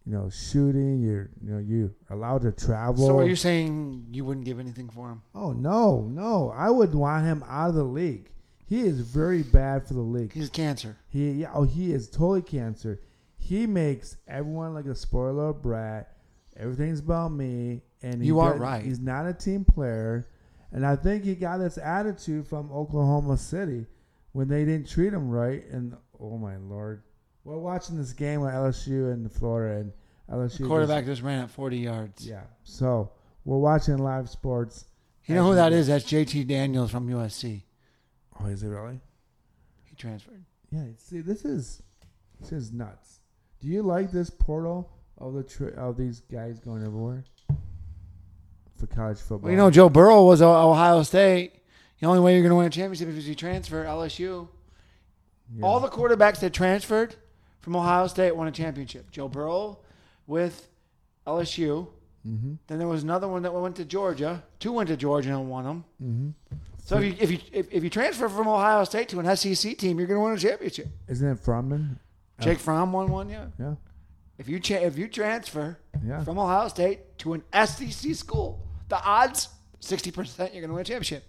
you know, shooting. You're you know you allowed to travel. So are you saying you wouldn't give anything for him? Oh no, no! I would want him out of the league. He is very bad for the league. He's cancer. He, yeah, oh, he is totally cancer. He makes everyone like a spoiler brat. Everything's about me, and You are does- right. He's not a team player, and I think he got this attitude from Oklahoma City when they didn't treat him right. And oh my lord, we're watching this game with LSU and Florida, and LSU The quarterback just ran at 40 yards. yeah. So we're watching live sports, You know who that is? That's JT Daniels from USC. Oh, is it really? He transferred. Yeah. See, this is this is nuts. Do you like this portal of the tri- of these guys going everywhere for college football? Well, you know, Joe Burrow was at Ohio State. The only way you're going to win a championship is if you transfer LSU. Yeah. All the quarterbacks that transferred from Ohio State won a championship. Joe Burrow with LSU. Mm-hmm. Then there was another one that went to Georgia. Two went to Georgia and won them. Mm-hmm. So if you if you if, if you transfer from Ohio State to an SEC team, you're going to win a championship. Isn't it Froman? Jake Fromm won one, yeah. Yeah. If you cha- if you transfer Yeah. from Ohio State to an SEC school, the odds sixty percent you're going to win a championship.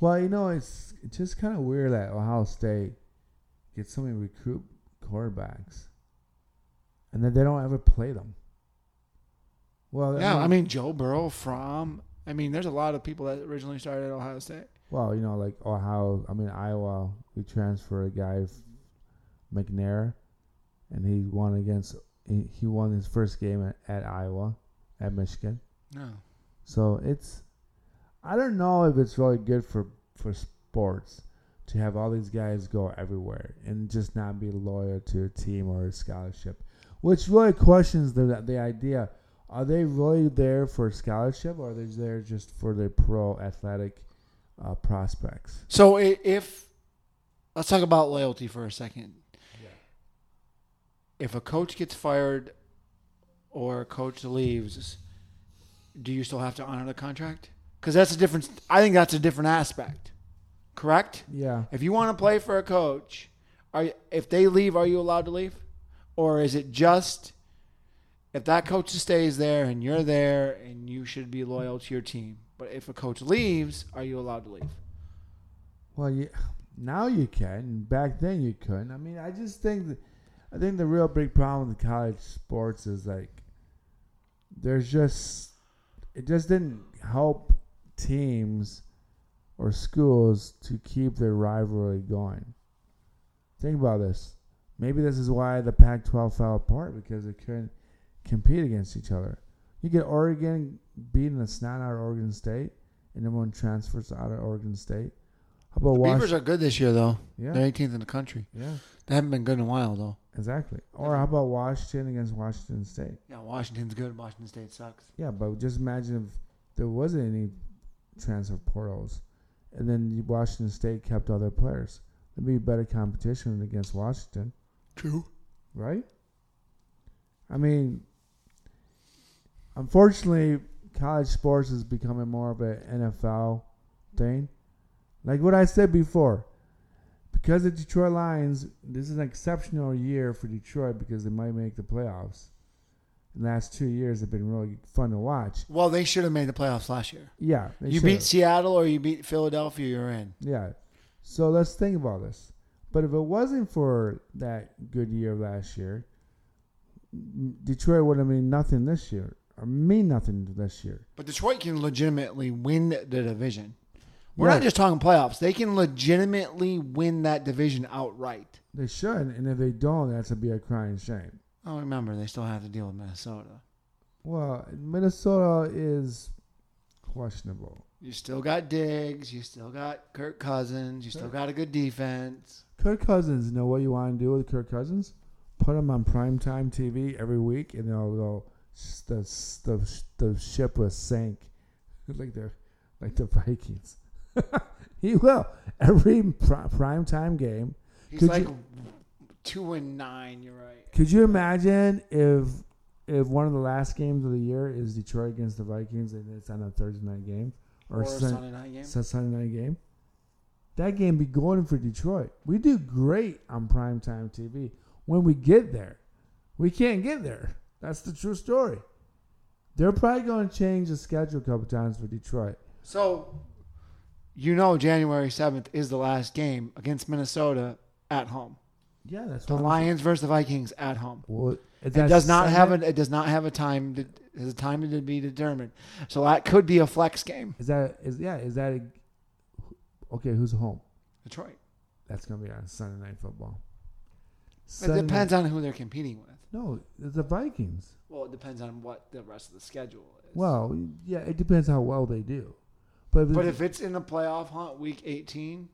Well, you know, it's it's just kind of weird that Ohio State gets so many recruit quarterbacks, and then they don't ever play them. Well, Yeah, I mean Joe Burrow from. I mean, there's a lot of people that originally started at Ohio State. well, you know, like Ohio. I mean, Iowa. We transfer a guy, McNair, and he won against. He, he won his first game at, at Iowa, at Michigan. No, So it's, I don't know if it's really good for for sports to have all these guys go everywhere and just not be loyal to a team or a scholarship, which really questions the the idea. Are they really there for scholarship, or are they there just for their pro athletic uh, prospects? So if let's talk about loyalty for a second. If a coach gets fired or a coach leaves, do you still have to honor the contract? Because that's a different. I think that's a different aspect. Correct. Yeah, If you want to play for a coach, are you, if they leave, are you allowed to leave, or is it just if that coach stays there and you're there and you should be loyal to your team? But if a coach leaves, are you allowed to leave? Well, you, now you can. Back then you couldn't. I mean, I just think that I think the real big problem with college sports is like there's just it just didn't help teams or schools to keep their rivalry going. Think about this. Maybe this is why the Pac-12 fell apart because they couldn't compete against each other. You get Oregon beating the snot out of Oregon State, and everyone transfers out of Oregon State. How about The Washington? Beavers are good this year, though. Yeah, They're 18th in the country. yeah, They haven't been good in a while, though. exactly. Or how about Washington against Washington State? Yeah, Washington's good. Washington State sucks. Yeah, but just imagine if there wasn't any transfer portals, and then Washington State kept all their players. There'd be better competition against Washington, True. right? I mean, unfortunately, college sports is becoming more of an NFL thing. Like what I said before, because the Detroit Lions, this is an exceptional year for Detroit because they might make the playoffs. The last two years have been really fun to watch. Well, they should have made the playoffs last year. Yeah, they you should've. beat Seattle or you beat Philadelphia, you're in. Yeah. So let's think about this. But if it wasn't for that good year last year, Detroit would have mean nothing this year, or mean nothing this year. But Detroit can legitimately win the division. We're Yeah. not just talking playoffs. They can legitimately win that division outright. They should, and if they don't, that's to be a crying shame. Oh, remember, they still have to deal with Minnesota. Well, Minnesota is questionable. You still got Diggs. You still got Kirk Cousins. You still got a good defense. Kirk Cousins, you know what you want to do with Kirk Cousins? Put him on primetime TV every week, and they'll go. The, the, the ship will sink, like the like the Vikings. he will every pri- primetime game. He's Could like you- two and nine. You're right. Could you imagine if if one of the last games of the year is Detroit against the Vikings and it's on a Thursday night game Or, or, a Sun- Sunday night game. Sunday night game. That game be going for Detroit. We do great on primetime TV when we get there. We can't get there. That's the true story. They're probably going to change the schedule a couple times for Detroit. So, you know, January seventh is the last game against Minnesota at home. Yeah, that's The Lions versus the Vikings at home. Well, It does not have a it does not have a time to, has a time to be determined. So that could be a flex game. Is that is yeah? Is that a, okay? Who's home? Detroit. That's going to be on Sunday night football. It depends on who they're competing with. No, the Vikings. Well, it depends on what the rest of the schedule is. Well, yeah, it depends how well they do. But if, But if it's in the playoff hunt, week 18,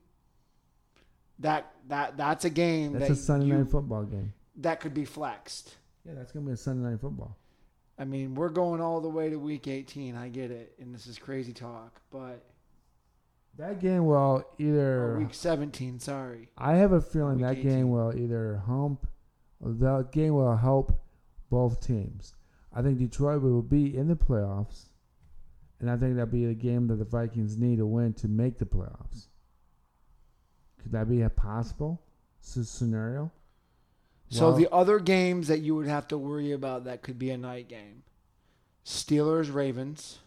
that that that's a game that's that a Sunday you- night football game. that could be flexed. Yeah, that's gonna be a Sunday night football. I mean, we're going all the way to week 18. I get it, and this is crazy talk, but That game will either. Oh, week 17. Sorry. I have a feeling that 18. game will either hump. That game will help both teams. I think Detroit will be in the playoffs, and I think that'll be the game that the Vikings need to win to make the playoffs. Could that be a possible scenario? So Well- the other games that you would have to worry about that could be a night game: Steelers, Ravens,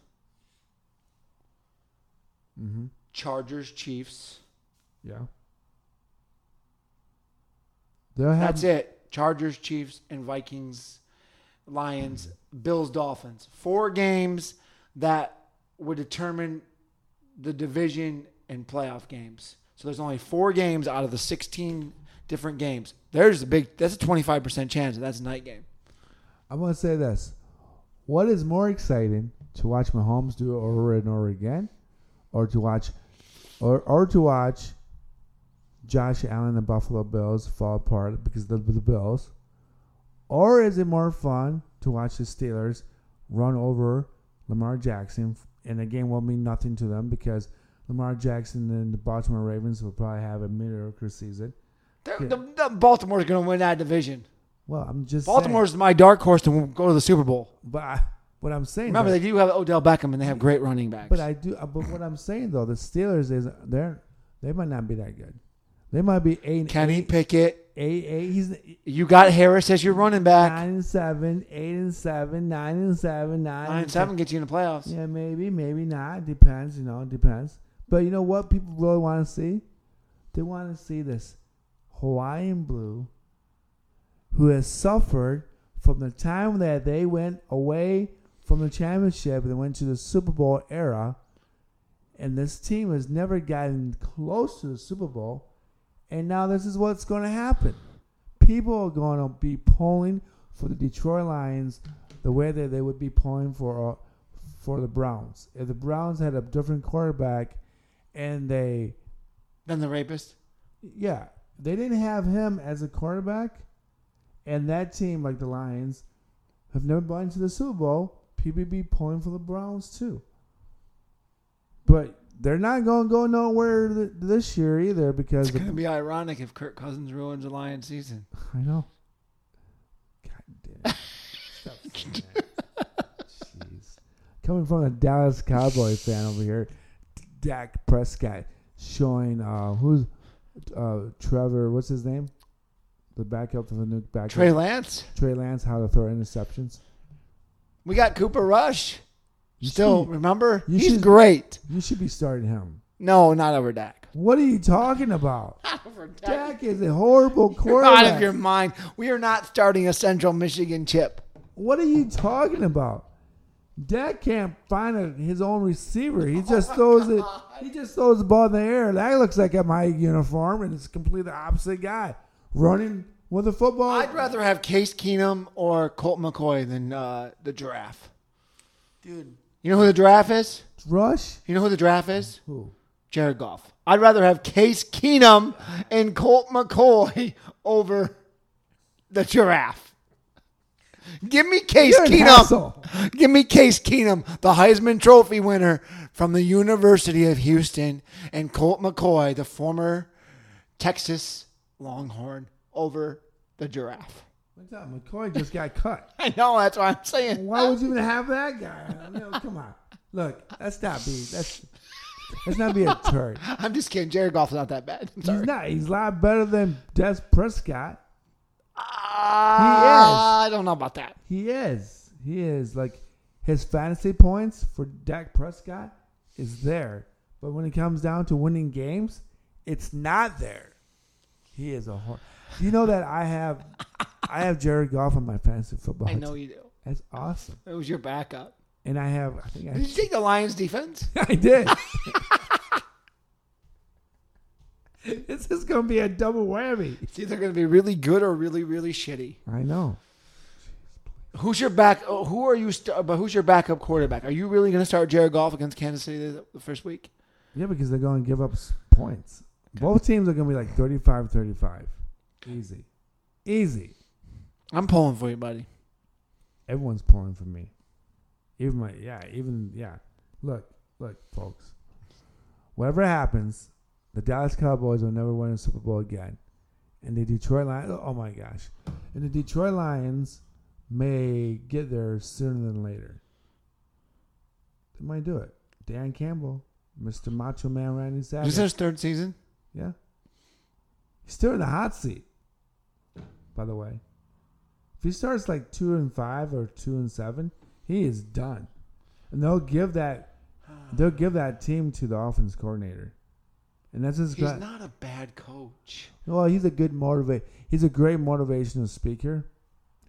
Mm-hmm. Chargers, Chiefs. Yeah. They'll have That's it. Chargers, Chiefs, and Vikings, Lions, Bills, Dolphins. Four games that would determine the division and playoff games. So there's only four games out of the 16 different games. There's a big. That's a 25% chance that that's a night game. I'm gonna say this: What is more exciting to watch Mahomes do it over and over again, or to watch, or or to watch Josh Allen and the Buffalo Bills fall apart because of the, the Bills, or is it more fun to watch the Steelers run over Lamar Jackson and the game will mean nothing to them because Lamar Jackson and the Baltimore Ravens will probably have a mediocre season. Yeah. the, the Baltimore's going to win that division. Well, I'm just saying- Baltimore's my dark horse to go to the Super Bowl. but I, what I'm saying. Remember, though- they do have Odell Beckham and they have great running backs. But I do. uh, But what I'm saying though, the Steelers is they're they might not be that good. They might be eight. Kenny eight, Pickett, eight, eight. He's you got Harris as your running back. nine and seven, eight and seven, nine and seven, nine, Nine and seven get you in the playoffs. Yeah, maybe, maybe not. Depends. You know, it depends. But you know what people really want to see? They want to see this Hawaiian blue who has suffered from the time that they went away from the championship and went to the Super Bowl era. And this team has never gotten close to the Super Bowl. And now this is what's going to happen. People are going to be pulling for the Detroit Lions the way that they would be pulling for uh, for the Browns. If the Browns had a different quarterback and they Then the rapist. yeah, they didn't have him as a quarterback, and that team, like the Lions, have never been to the Super Bowl. PBB pulling for the Browns too. But they're not going to go nowhere th- this year either because It's going to be ironic if Kirk Cousins ruins the Lions season. I know. God damn. Stop that. Jeez. Coming from a Dallas Cowboy fan over here, Dak Prescott showing uh, who's uh, Trevor. What's his name? The backup for the new backup. Trey Lance. Trey Lance how to throw interceptions. We got Cooper Rush. You Still, should- remember? He's should- great. You should be starting him. No, not over Dak. What are you talking about? Not over Dak. Dak is a horrible You're out of your mind. We are not starting a Central Michigan chip. What are you talking about? Dak can't find a, his own receiver. He just throws it. He just throws the ball in the air. That looks like a my uniform, and it's completely opposite guy running with a football. I'd rather have Case Keenum or Colt McCoy than uh, the giraffe. dude You know who the giraffe is? rush. You know who the giraffe is? Who? Jared Goff. I'd rather have Case Keenum and Colt McCoy over the giraffe. Give me Case You're Keenum. Give me Case Keenum, the Heisman Trophy winner from the University of Houston, and Colt McCoy, the former Texas Longhorn, over the giraffe. What's up? McCoy just got cut. I know that's what I'm saying. Why would you even have that guy? I mean, oh, come on. Look, that's not be that's that's not be a turd. I'm just kidding. Jared Goff's not that bad. He's not. He's a lot better than Des Prescott. Ah, I don't know about that. He is. He is like his fantasy points for Dak Prescott is there, but when it comes down to winning games, it's not there. He is a hor- You know that I have I have Jared Goff on my fantasy football. I know team. you do. That's awesome. It was your backup. And I have I think Did you take the Lions defense? I I did. this is gonna be a double whammy. It's either going to be really good or really, really shitty. I know. Who's your back? oh, Who are you? St- but who's your backup quarterback? Are you really going to start Jared Goff against Kansas City the, the first week? Yeah, because they're going to give up s- points. Both teams are going to be like 35 35. Easy. Easy. I'm pulling for you, buddy. Everyone's pulling for me. Even my, yeah, even, yeah. Look, look, folks. Whatever happens, the Dallas Cowboys will never win a Super Bowl again. And the Detroit Lions, oh my gosh. And the Detroit Lions may get there sooner than later. They might do it. Dan Campbell, Mr. Macho Man Randy Savage. This is this his third season? Yeah. He's still in the hot seat. By the way, if he starts like two and five or two and seven, he is done, and they'll give that they'll give that team to the offense coordinator, and that's his. He's gra- not a bad coach. well, he's a good motivate. He's a great motivational speaker.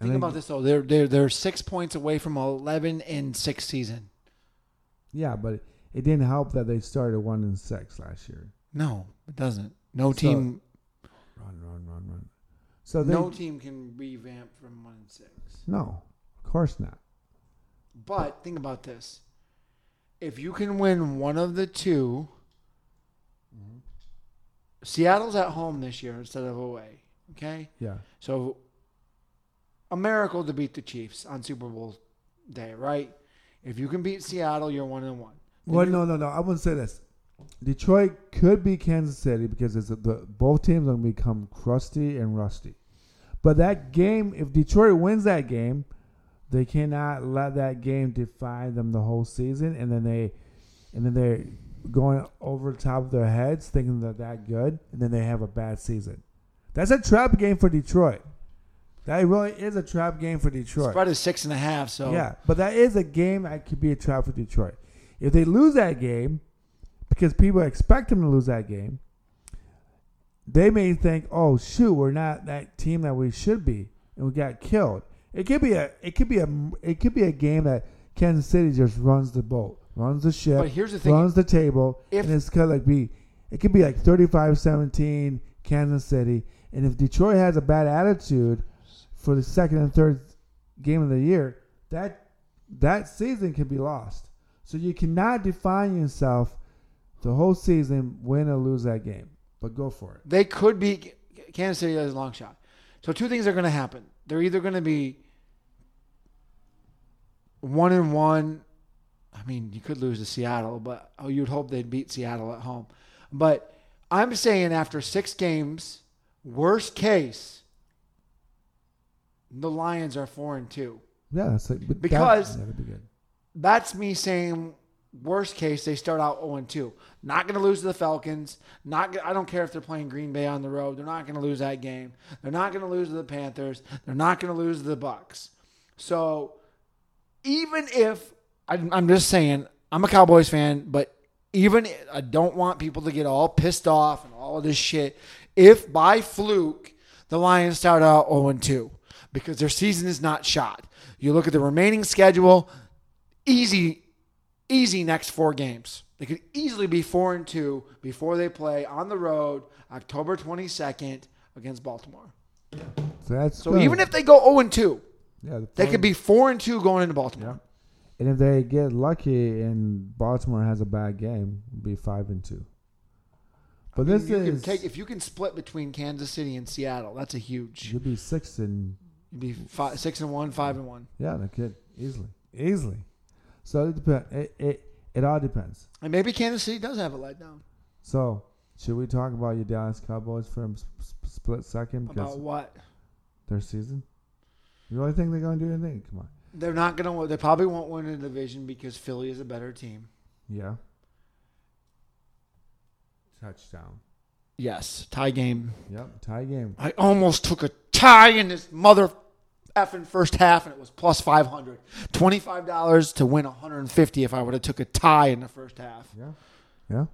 Think about this though. They're they're they're six points away from eleven and six season. Yeah, but it didn't help that they started one and six last year. No, it doesn't. No So- team. Run, run, run, run. So they, No team can revamp from one and six. no, of course not. But think about this: if you can win one of the 2 Seattle's at home this year instead of away. Okay, Yeah, so a miracle to beat the Chiefs on Super Bowl day, right? If you can beat Seattle, you're one and one. Then Well, no, no, no. I wouldn't say this. Detroit could be Kansas City because it's the both teams are going to become crusty and rusty. But that game, if Detroit wins that game, they cannot let that game define them the whole season, and then they, and then they're going over the top of their heads, thinking they're that good, and then they have a bad season. That's a trap game for Detroit. That really is a trap game for Detroit. Spread is six and a half. So Yeah, but that is a game that could be a trap for Detroit. If they lose that game, because people expect them to lose that game, they may think, "Oh shoot, we're not that team that we should be, and we got killed." It could be a, it could be a, it could be a game that Kansas City just runs the boat, runs the ship, But here's the thing: runs the table, If- and it's kind of like be, it could be like 35-17 Kansas City, and if Detroit has a bad attitude for the second and third game of the year, that that season can be lost. So you cannot define yourself the whole season, win or lose that game. But go for it. they could be Kansas City has a long shot. So two things are going to happen. They're either going to be one and one. I mean, you could lose to Seattle, but oh, you'd hope they'd beat Seattle at home. But I'm saying after six games, worst case, the Lions are four and two. Yeah, that's like, Because- that'd be good. That's me saying worst case they start out 0 and 2. Not going to lose to the Falcons. Not I don't care if they're playing Green Bay on the road. They're not going to lose that game. They're not going to lose to the Panthers. They're not going to lose to the Bucs. So even if I'm, I'm just saying I'm a Cowboys fan, but even i- don't want people to get all pissed off and all of this shit. If by fluke the Lions start out 0 2 because their season is not shot. You look at the remaining schedule, easy, easy next four games. They could easily be four and two before they play on the road October 22nd against Baltimore. So that's So good. even if they go 0 and 2, yeah, the they could be 4 and 2 going into Baltimore. Yeah. And if they get lucky and Baltimore has a bad game, be five and two. But I mean, this you is can take if you can split between Kansas City and Seattle, that's a huge. you'd be six and You'd be five, six and one, five and one. yeah, they could easily, easily. So it depends. It, it it all depends. And maybe Kansas City does have a letdown. So should we talk about your Dallas Cowboys for a split second About what? their season? You really think they're gonna do anything? Come on. They're not going to. They probably won't win the division because Philly is a better team. Yeah. Touchdown. Yes, tie game. Yep. Tie game. I almost took a tie in this mother effing first half, and it was plus five hundred. Twenty five dollars to win one hundred and fifty if I would have took a tie in the first half. Yeah. Yeah.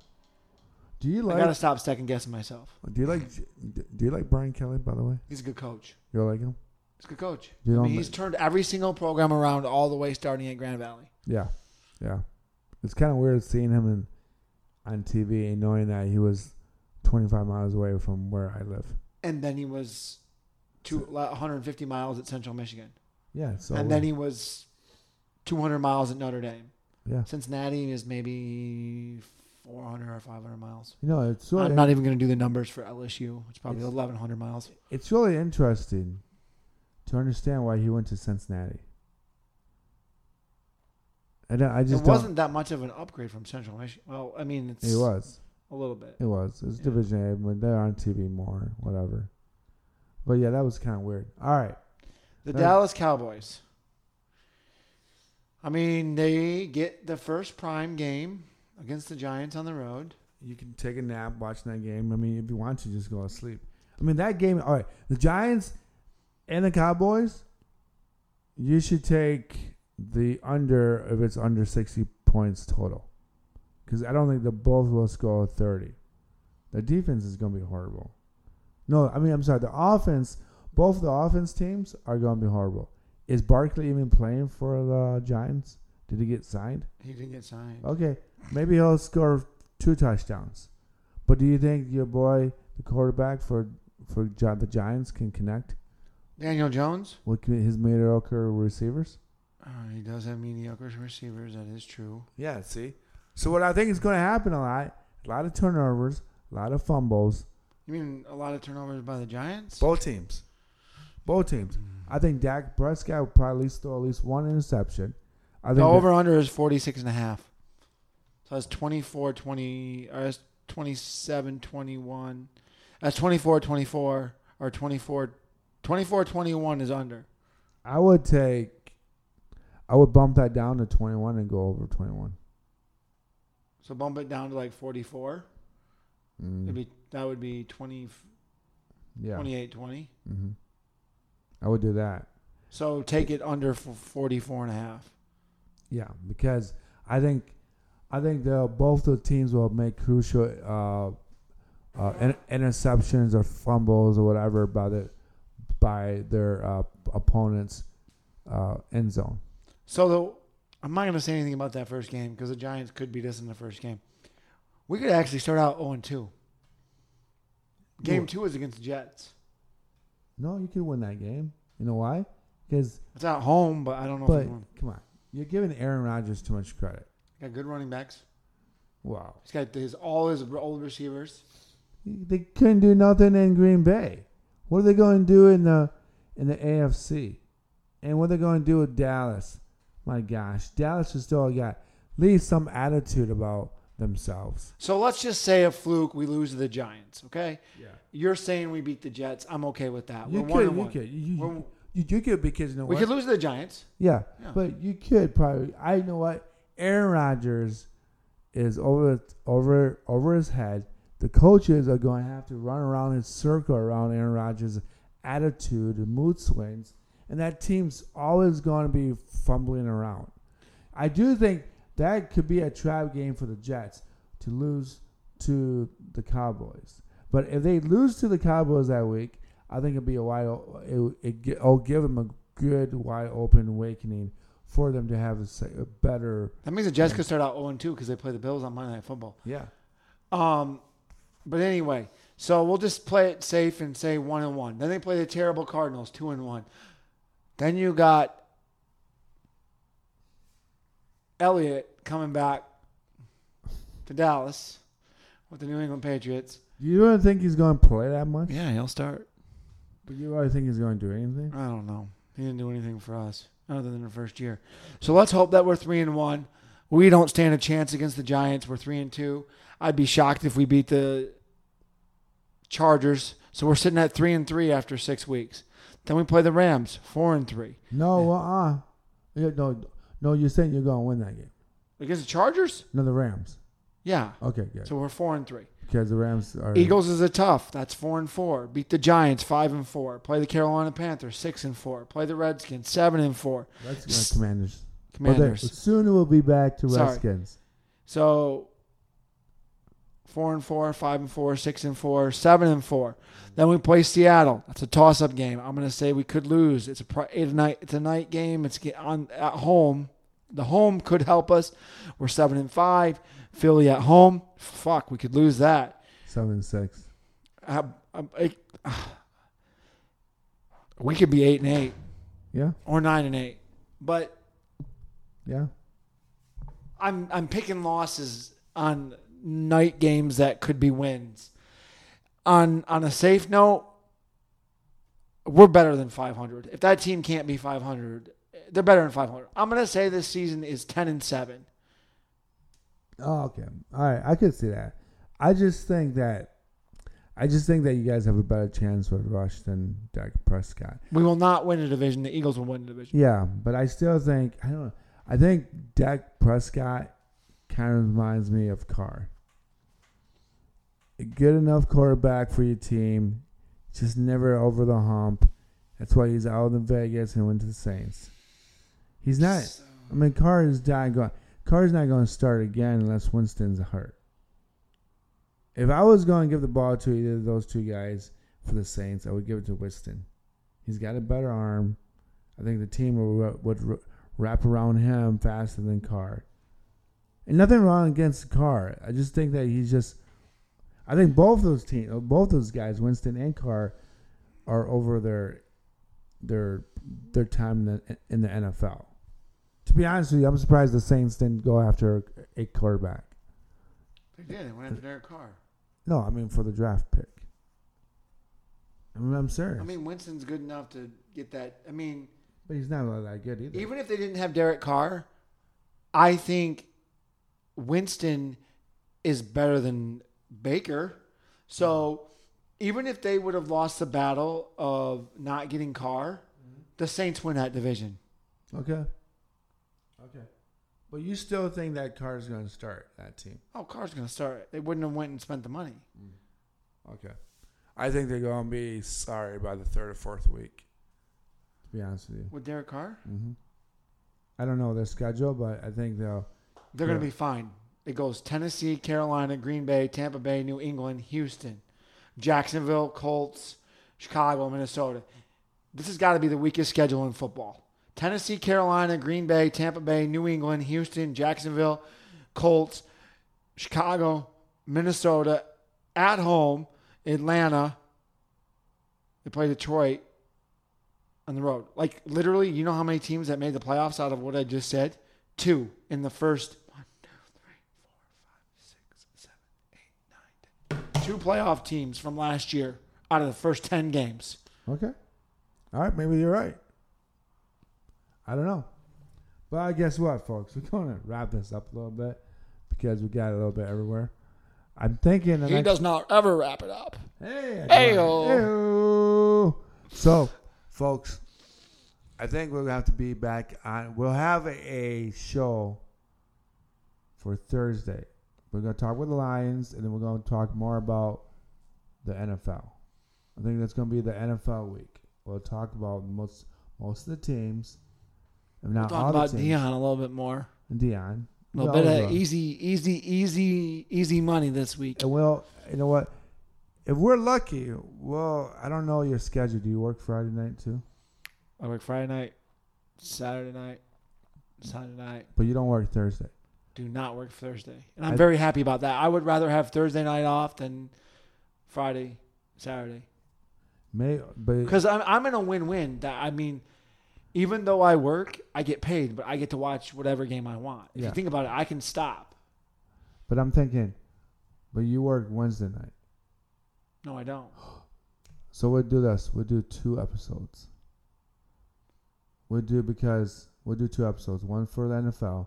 Do you like? I gotta stop second guessing myself. Do you like? Do you like Brian Kelly? By the way, He's a good coach. you like him? He's a good coach. You I mean, he's turned every single program around all the way starting at Grand Valley. Yeah. Yeah. It's kind of weird seeing him in, on TV and knowing that he was 25 miles away from where I live. And then he was two, 150 miles at Central Michigan. Yeah. So and then he was 200 miles at Notre Dame. yeah. Cincinnati is maybe 400 or 500 miles. You know, it's really I'm not even going to do the numbers for LSU. It's probably It's- 1,100 miles. it's really interesting to understand why he went to Cincinnati. I don't, I It just wasn't that much of an upgrade from Central Michigan. Well, I mean, it's. It was. a little bit. It was. It was Yeah. Division A, but they're on TV more, whatever. But yeah, that was kind of weird. All right. The That- Dallas Cowboys. I mean, they get the first prime game against the Giants on the road. You can take a nap watching that game. I mean, if you want to, just go to sleep. I mean, that game. All right, the Giants and the Cowboys. You should take the under if it's under sixty points total, because I don't think the both will score thirty. The defense is going to be horrible. No, I mean, I'm sorry. The offense, both the offense teams are going to be horrible. Is Barkley even playing for the Giants? Did he get signed? He didn't get signed. Okay, maybe he'll score two touchdowns. But do you think your boy, the quarterback for for the Giants, can connect Daniel Jones. with his mediocre receivers? Uh, he does have mediocre receivers. That is true. Yeah. See. So what I think is going to happen a lot, a lot of turnovers, a lot of fumbles. You mean a lot of turnovers by the Giants? Both teams. Both teams. I think Dak Prescott will probably at least throw at least one interception. I think The that- over under is 46 and a half. So that's 24 20 or that's 27 21. That's 24 24 or 24 24 21 is under. I would take. I would bump that down to twenty one and go over twenty one. So bump it down to like 44. It'd be that would be 20 Mm, yeah. 28 20. hmm I would do that. So take it under for 44 and a half. Yeah, because I think I think the both the teams will make crucial uh, uh, in, interceptions or fumbles or whatever by the by their uh, opponents' uh, end zone. So the, I'm not going to say anything about that first game because the Giants could beat us in the first game. We could actually start out 0 2. Game two is against the Jets. No, you could win that game. You know why? Because It's at home, but I don't know but come on, you're giving Aaron Rodgers too much credit. Got good running backs. Wow, He's got his all his old receivers. they couldn't do nothing in Green Bay. What are they going to do in the in the AFC? And what are they going to do with Dallas? My gosh, Dallas has still got least some attitude about themselves. So let's just say a fluke, we lose to the Giants. Okay, Yeah, you're saying we beat the Jets. I'm okay with that. you We're one could, and you one. could, you, We're- you, you, you could because you know we what? could lose to the Giants. Yeah, Yeah. but you could probably. I know what Aaron Rodgers is over over over his head. The coaches are going to have to run around in circle around Aaron Rodgers' attitude and mood swings, and that team's always going to be fumbling around. I do think that could be a trap game for the Jets to lose to the Cowboys. But if they lose to the Cowboys that week, I think it'd be a wide. It, it, it'll give them a good wide open awakening for them to have a, a better. That means the Jets could start out 0 2 because they play the Bills on Monday Night Football. Yeah. Um, but anyway, so we'll just play it safe and say one and one. Then they play the terrible Cardinals, two and one. Then you got Elliott coming back to Dallas with the New England Patriots. You don't think he's going to play that much? Yeah, he'll start. But you really think he's going to do anything? I don't know. He didn't do anything for us other than the first year. So let's hope that we're three and one. We don't stand a chance against the Giants. We're three and two. I'd be shocked if we beat the Chargers. So we're sitting at three and three after six weeks. Then we play the Rams, four and three. No, uh, uh yeah, no, no. You're saying you're going to win that game? Against the Chargers? No, the Rams. Yeah. Okay, good. So we're four and three. Because the Rams are Eagles is a tough. That's four and four. Beat the Giants five and four. Play the Carolina Panthers six and four. Play the Redskins seven and four. Redskins, Commanders. Commanders. But they- soon we'll be back to Redskins. Sorry. Redskins. So four and four, five and four, six and four, seven and four. Then we play Seattle. That's a toss-up game. I'm going to say we could lose. It's a it's a night. It's a night game. It's on at home. The home could help us. We're seven and five. Philly at home. Fuck, we could lose that. Seven and six. Uh, it- we could be eight and eight. Yeah, or nine and eight. But yeah. I'm I'm picking losses on night games that could be wins. On on a safe note, we're better than 500. If that team can't be 500, they're better than 500. I'm gonna say this season is 10 and seven. Oh, okay. All right, I could see that. I just think that I just think that you guys have a better chance with Rush than Dak Prescott. We will not win a division. The Eagles will win the division. Yeah, but I still think I don't know. I think Dak Prescott kind of reminds me of Carr. Good enough quarterback for your team, just never over the hump. That's why he's out in Vegas and went to the Saints. He's not. I mean, Carr is not going. Carr's not going to start again unless Winston's hurt. If I was going to give the ball to either of those two guys for the Saints, I would give it to Winston. He's got a better arm. I think the team would, would wrap around him faster than Carr. And nothing wrong against Carr. I just think that he's just. I think both those teams, uh, both those guys, Winston and Carr, are over their their their time in the in the NFL. To be honest with you, I'm surprised the Saints didn't go after a quarterback. They did. They went after Derek Carr. No, I mean for the draft pick. I mean, I'm serious. I mean, Winston's good enough to get that. I mean, but he's not that good either. even if they didn't have Derek Carr, I think Winston is better than Baker. So even if they would have lost the battle of not getting Carr, the Saints win that division. Okay. Okay. But you still think that Carr's going to start that team? Oh, Carr's going to start. They wouldn't have went and spent the money. Okay. I think they're going to be sorry by the third or fourth week. To be honest with you. With Derek Carr, hmm I don't know their schedule, but I think they'll. they're going to be fine. It goes Tennessee, Carolina, Green Bay, Tampa Bay, New England, Houston, Jacksonville, Colts, Chicago, Minnesota. This has got to be the weakest schedule in football. Tennessee, Carolina, Green Bay, Tampa Bay, New England, Houston, Jacksonville, Colts, Chicago, Minnesota, at home, Atlanta. They play Detroit on the road. Like literally, you know how many teams that made the playoffs out of what I just said? Two in the first one, two, three, four, five, six, seven, eight, nine, ten. Two playoff teams from last year out of the first ten games. Okay. All right, maybe you're right. I don't know. But I guess what, folks? We're going to wrap this up a little bit because we got a little bit everywhere. I'm thinking. He does not ever wrap it up. Hey. Ayo. So, folks, I think we'll have to be back on. We'll have a, a show for Thursday. We're going to talk with the Lions, and then we're going to talk more about the NFL. I think that's going to be the NFL week. We'll talk about most most of the teams, if We'll not talk all about the teams. Deion a little bit more. And Deion. A little bit of easy, easy, easy, easy money this week. And well, you know what? If we're lucky, well, I don't know your schedule. Do you work Friday night too? I work Friday night, Saturday night, Sunday night. But you don't work Thursday. Do not work Thursday, and I'm I- very happy about that. I would rather have Thursday night off than Friday, Saturday, May, but because I'm I'm in a win-win. That I mean, even though I work, I get paid, but I get to watch whatever game I want. If Yeah. you think about it, I can stop. but I'm thinking, but you work Wednesday night, No, I don't. so we'll do this. We'll do two episodes. We'll do because we'll do two episodes, one for the NFL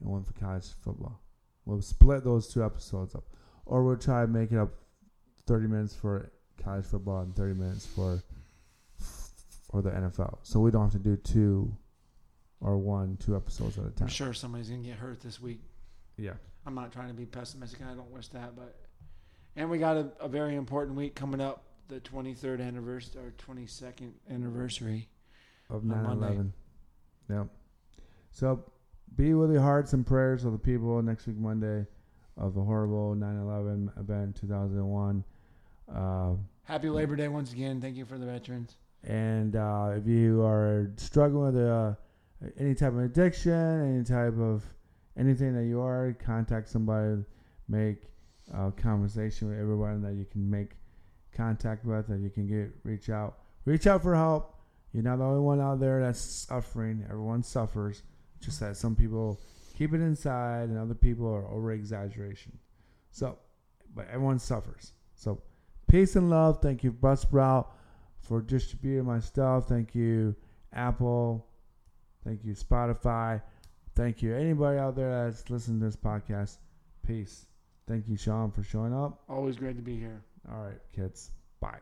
and one for college football. We'll split those two episodes up, or we'll try to make it up thirty minutes for college football and thirty minutes for for the NFL. So we don't have to do two or one, two episodes at a time. I'm sure somebody's gonna get hurt this week. Yeah. I'm not trying to be pessimistic, and I don't wish that, but and we got a, a very important week coming up, the 23rd anniversary or 22nd anniversary. of On 9 11. Yep. So be with your hearts and prayers of the people next week, Monday, of the horrible 9 11 event 2001. Uh, Happy Labor Day once again. Thank you for the veterans. and uh, if you are struggling with uh, any type of addiction, any type of anything that you are, contact somebody, make a conversation with everyone that you can make contact with, that you can get reach out, reach out for help. You're not the only one out there that's suffering. Everyone suffers. Just that some people keep it inside and other people are over exaggeration. So, but everyone suffers. So, peace and love. Thank you, Buzzsprout, for distributing my stuff. Thank you, Apple. Thank you, Spotify. Thank you, anybody out there that's listening to this podcast. Peace. Thank you, Shawn, for showing up. Always great to be here. All right, kids. Bye.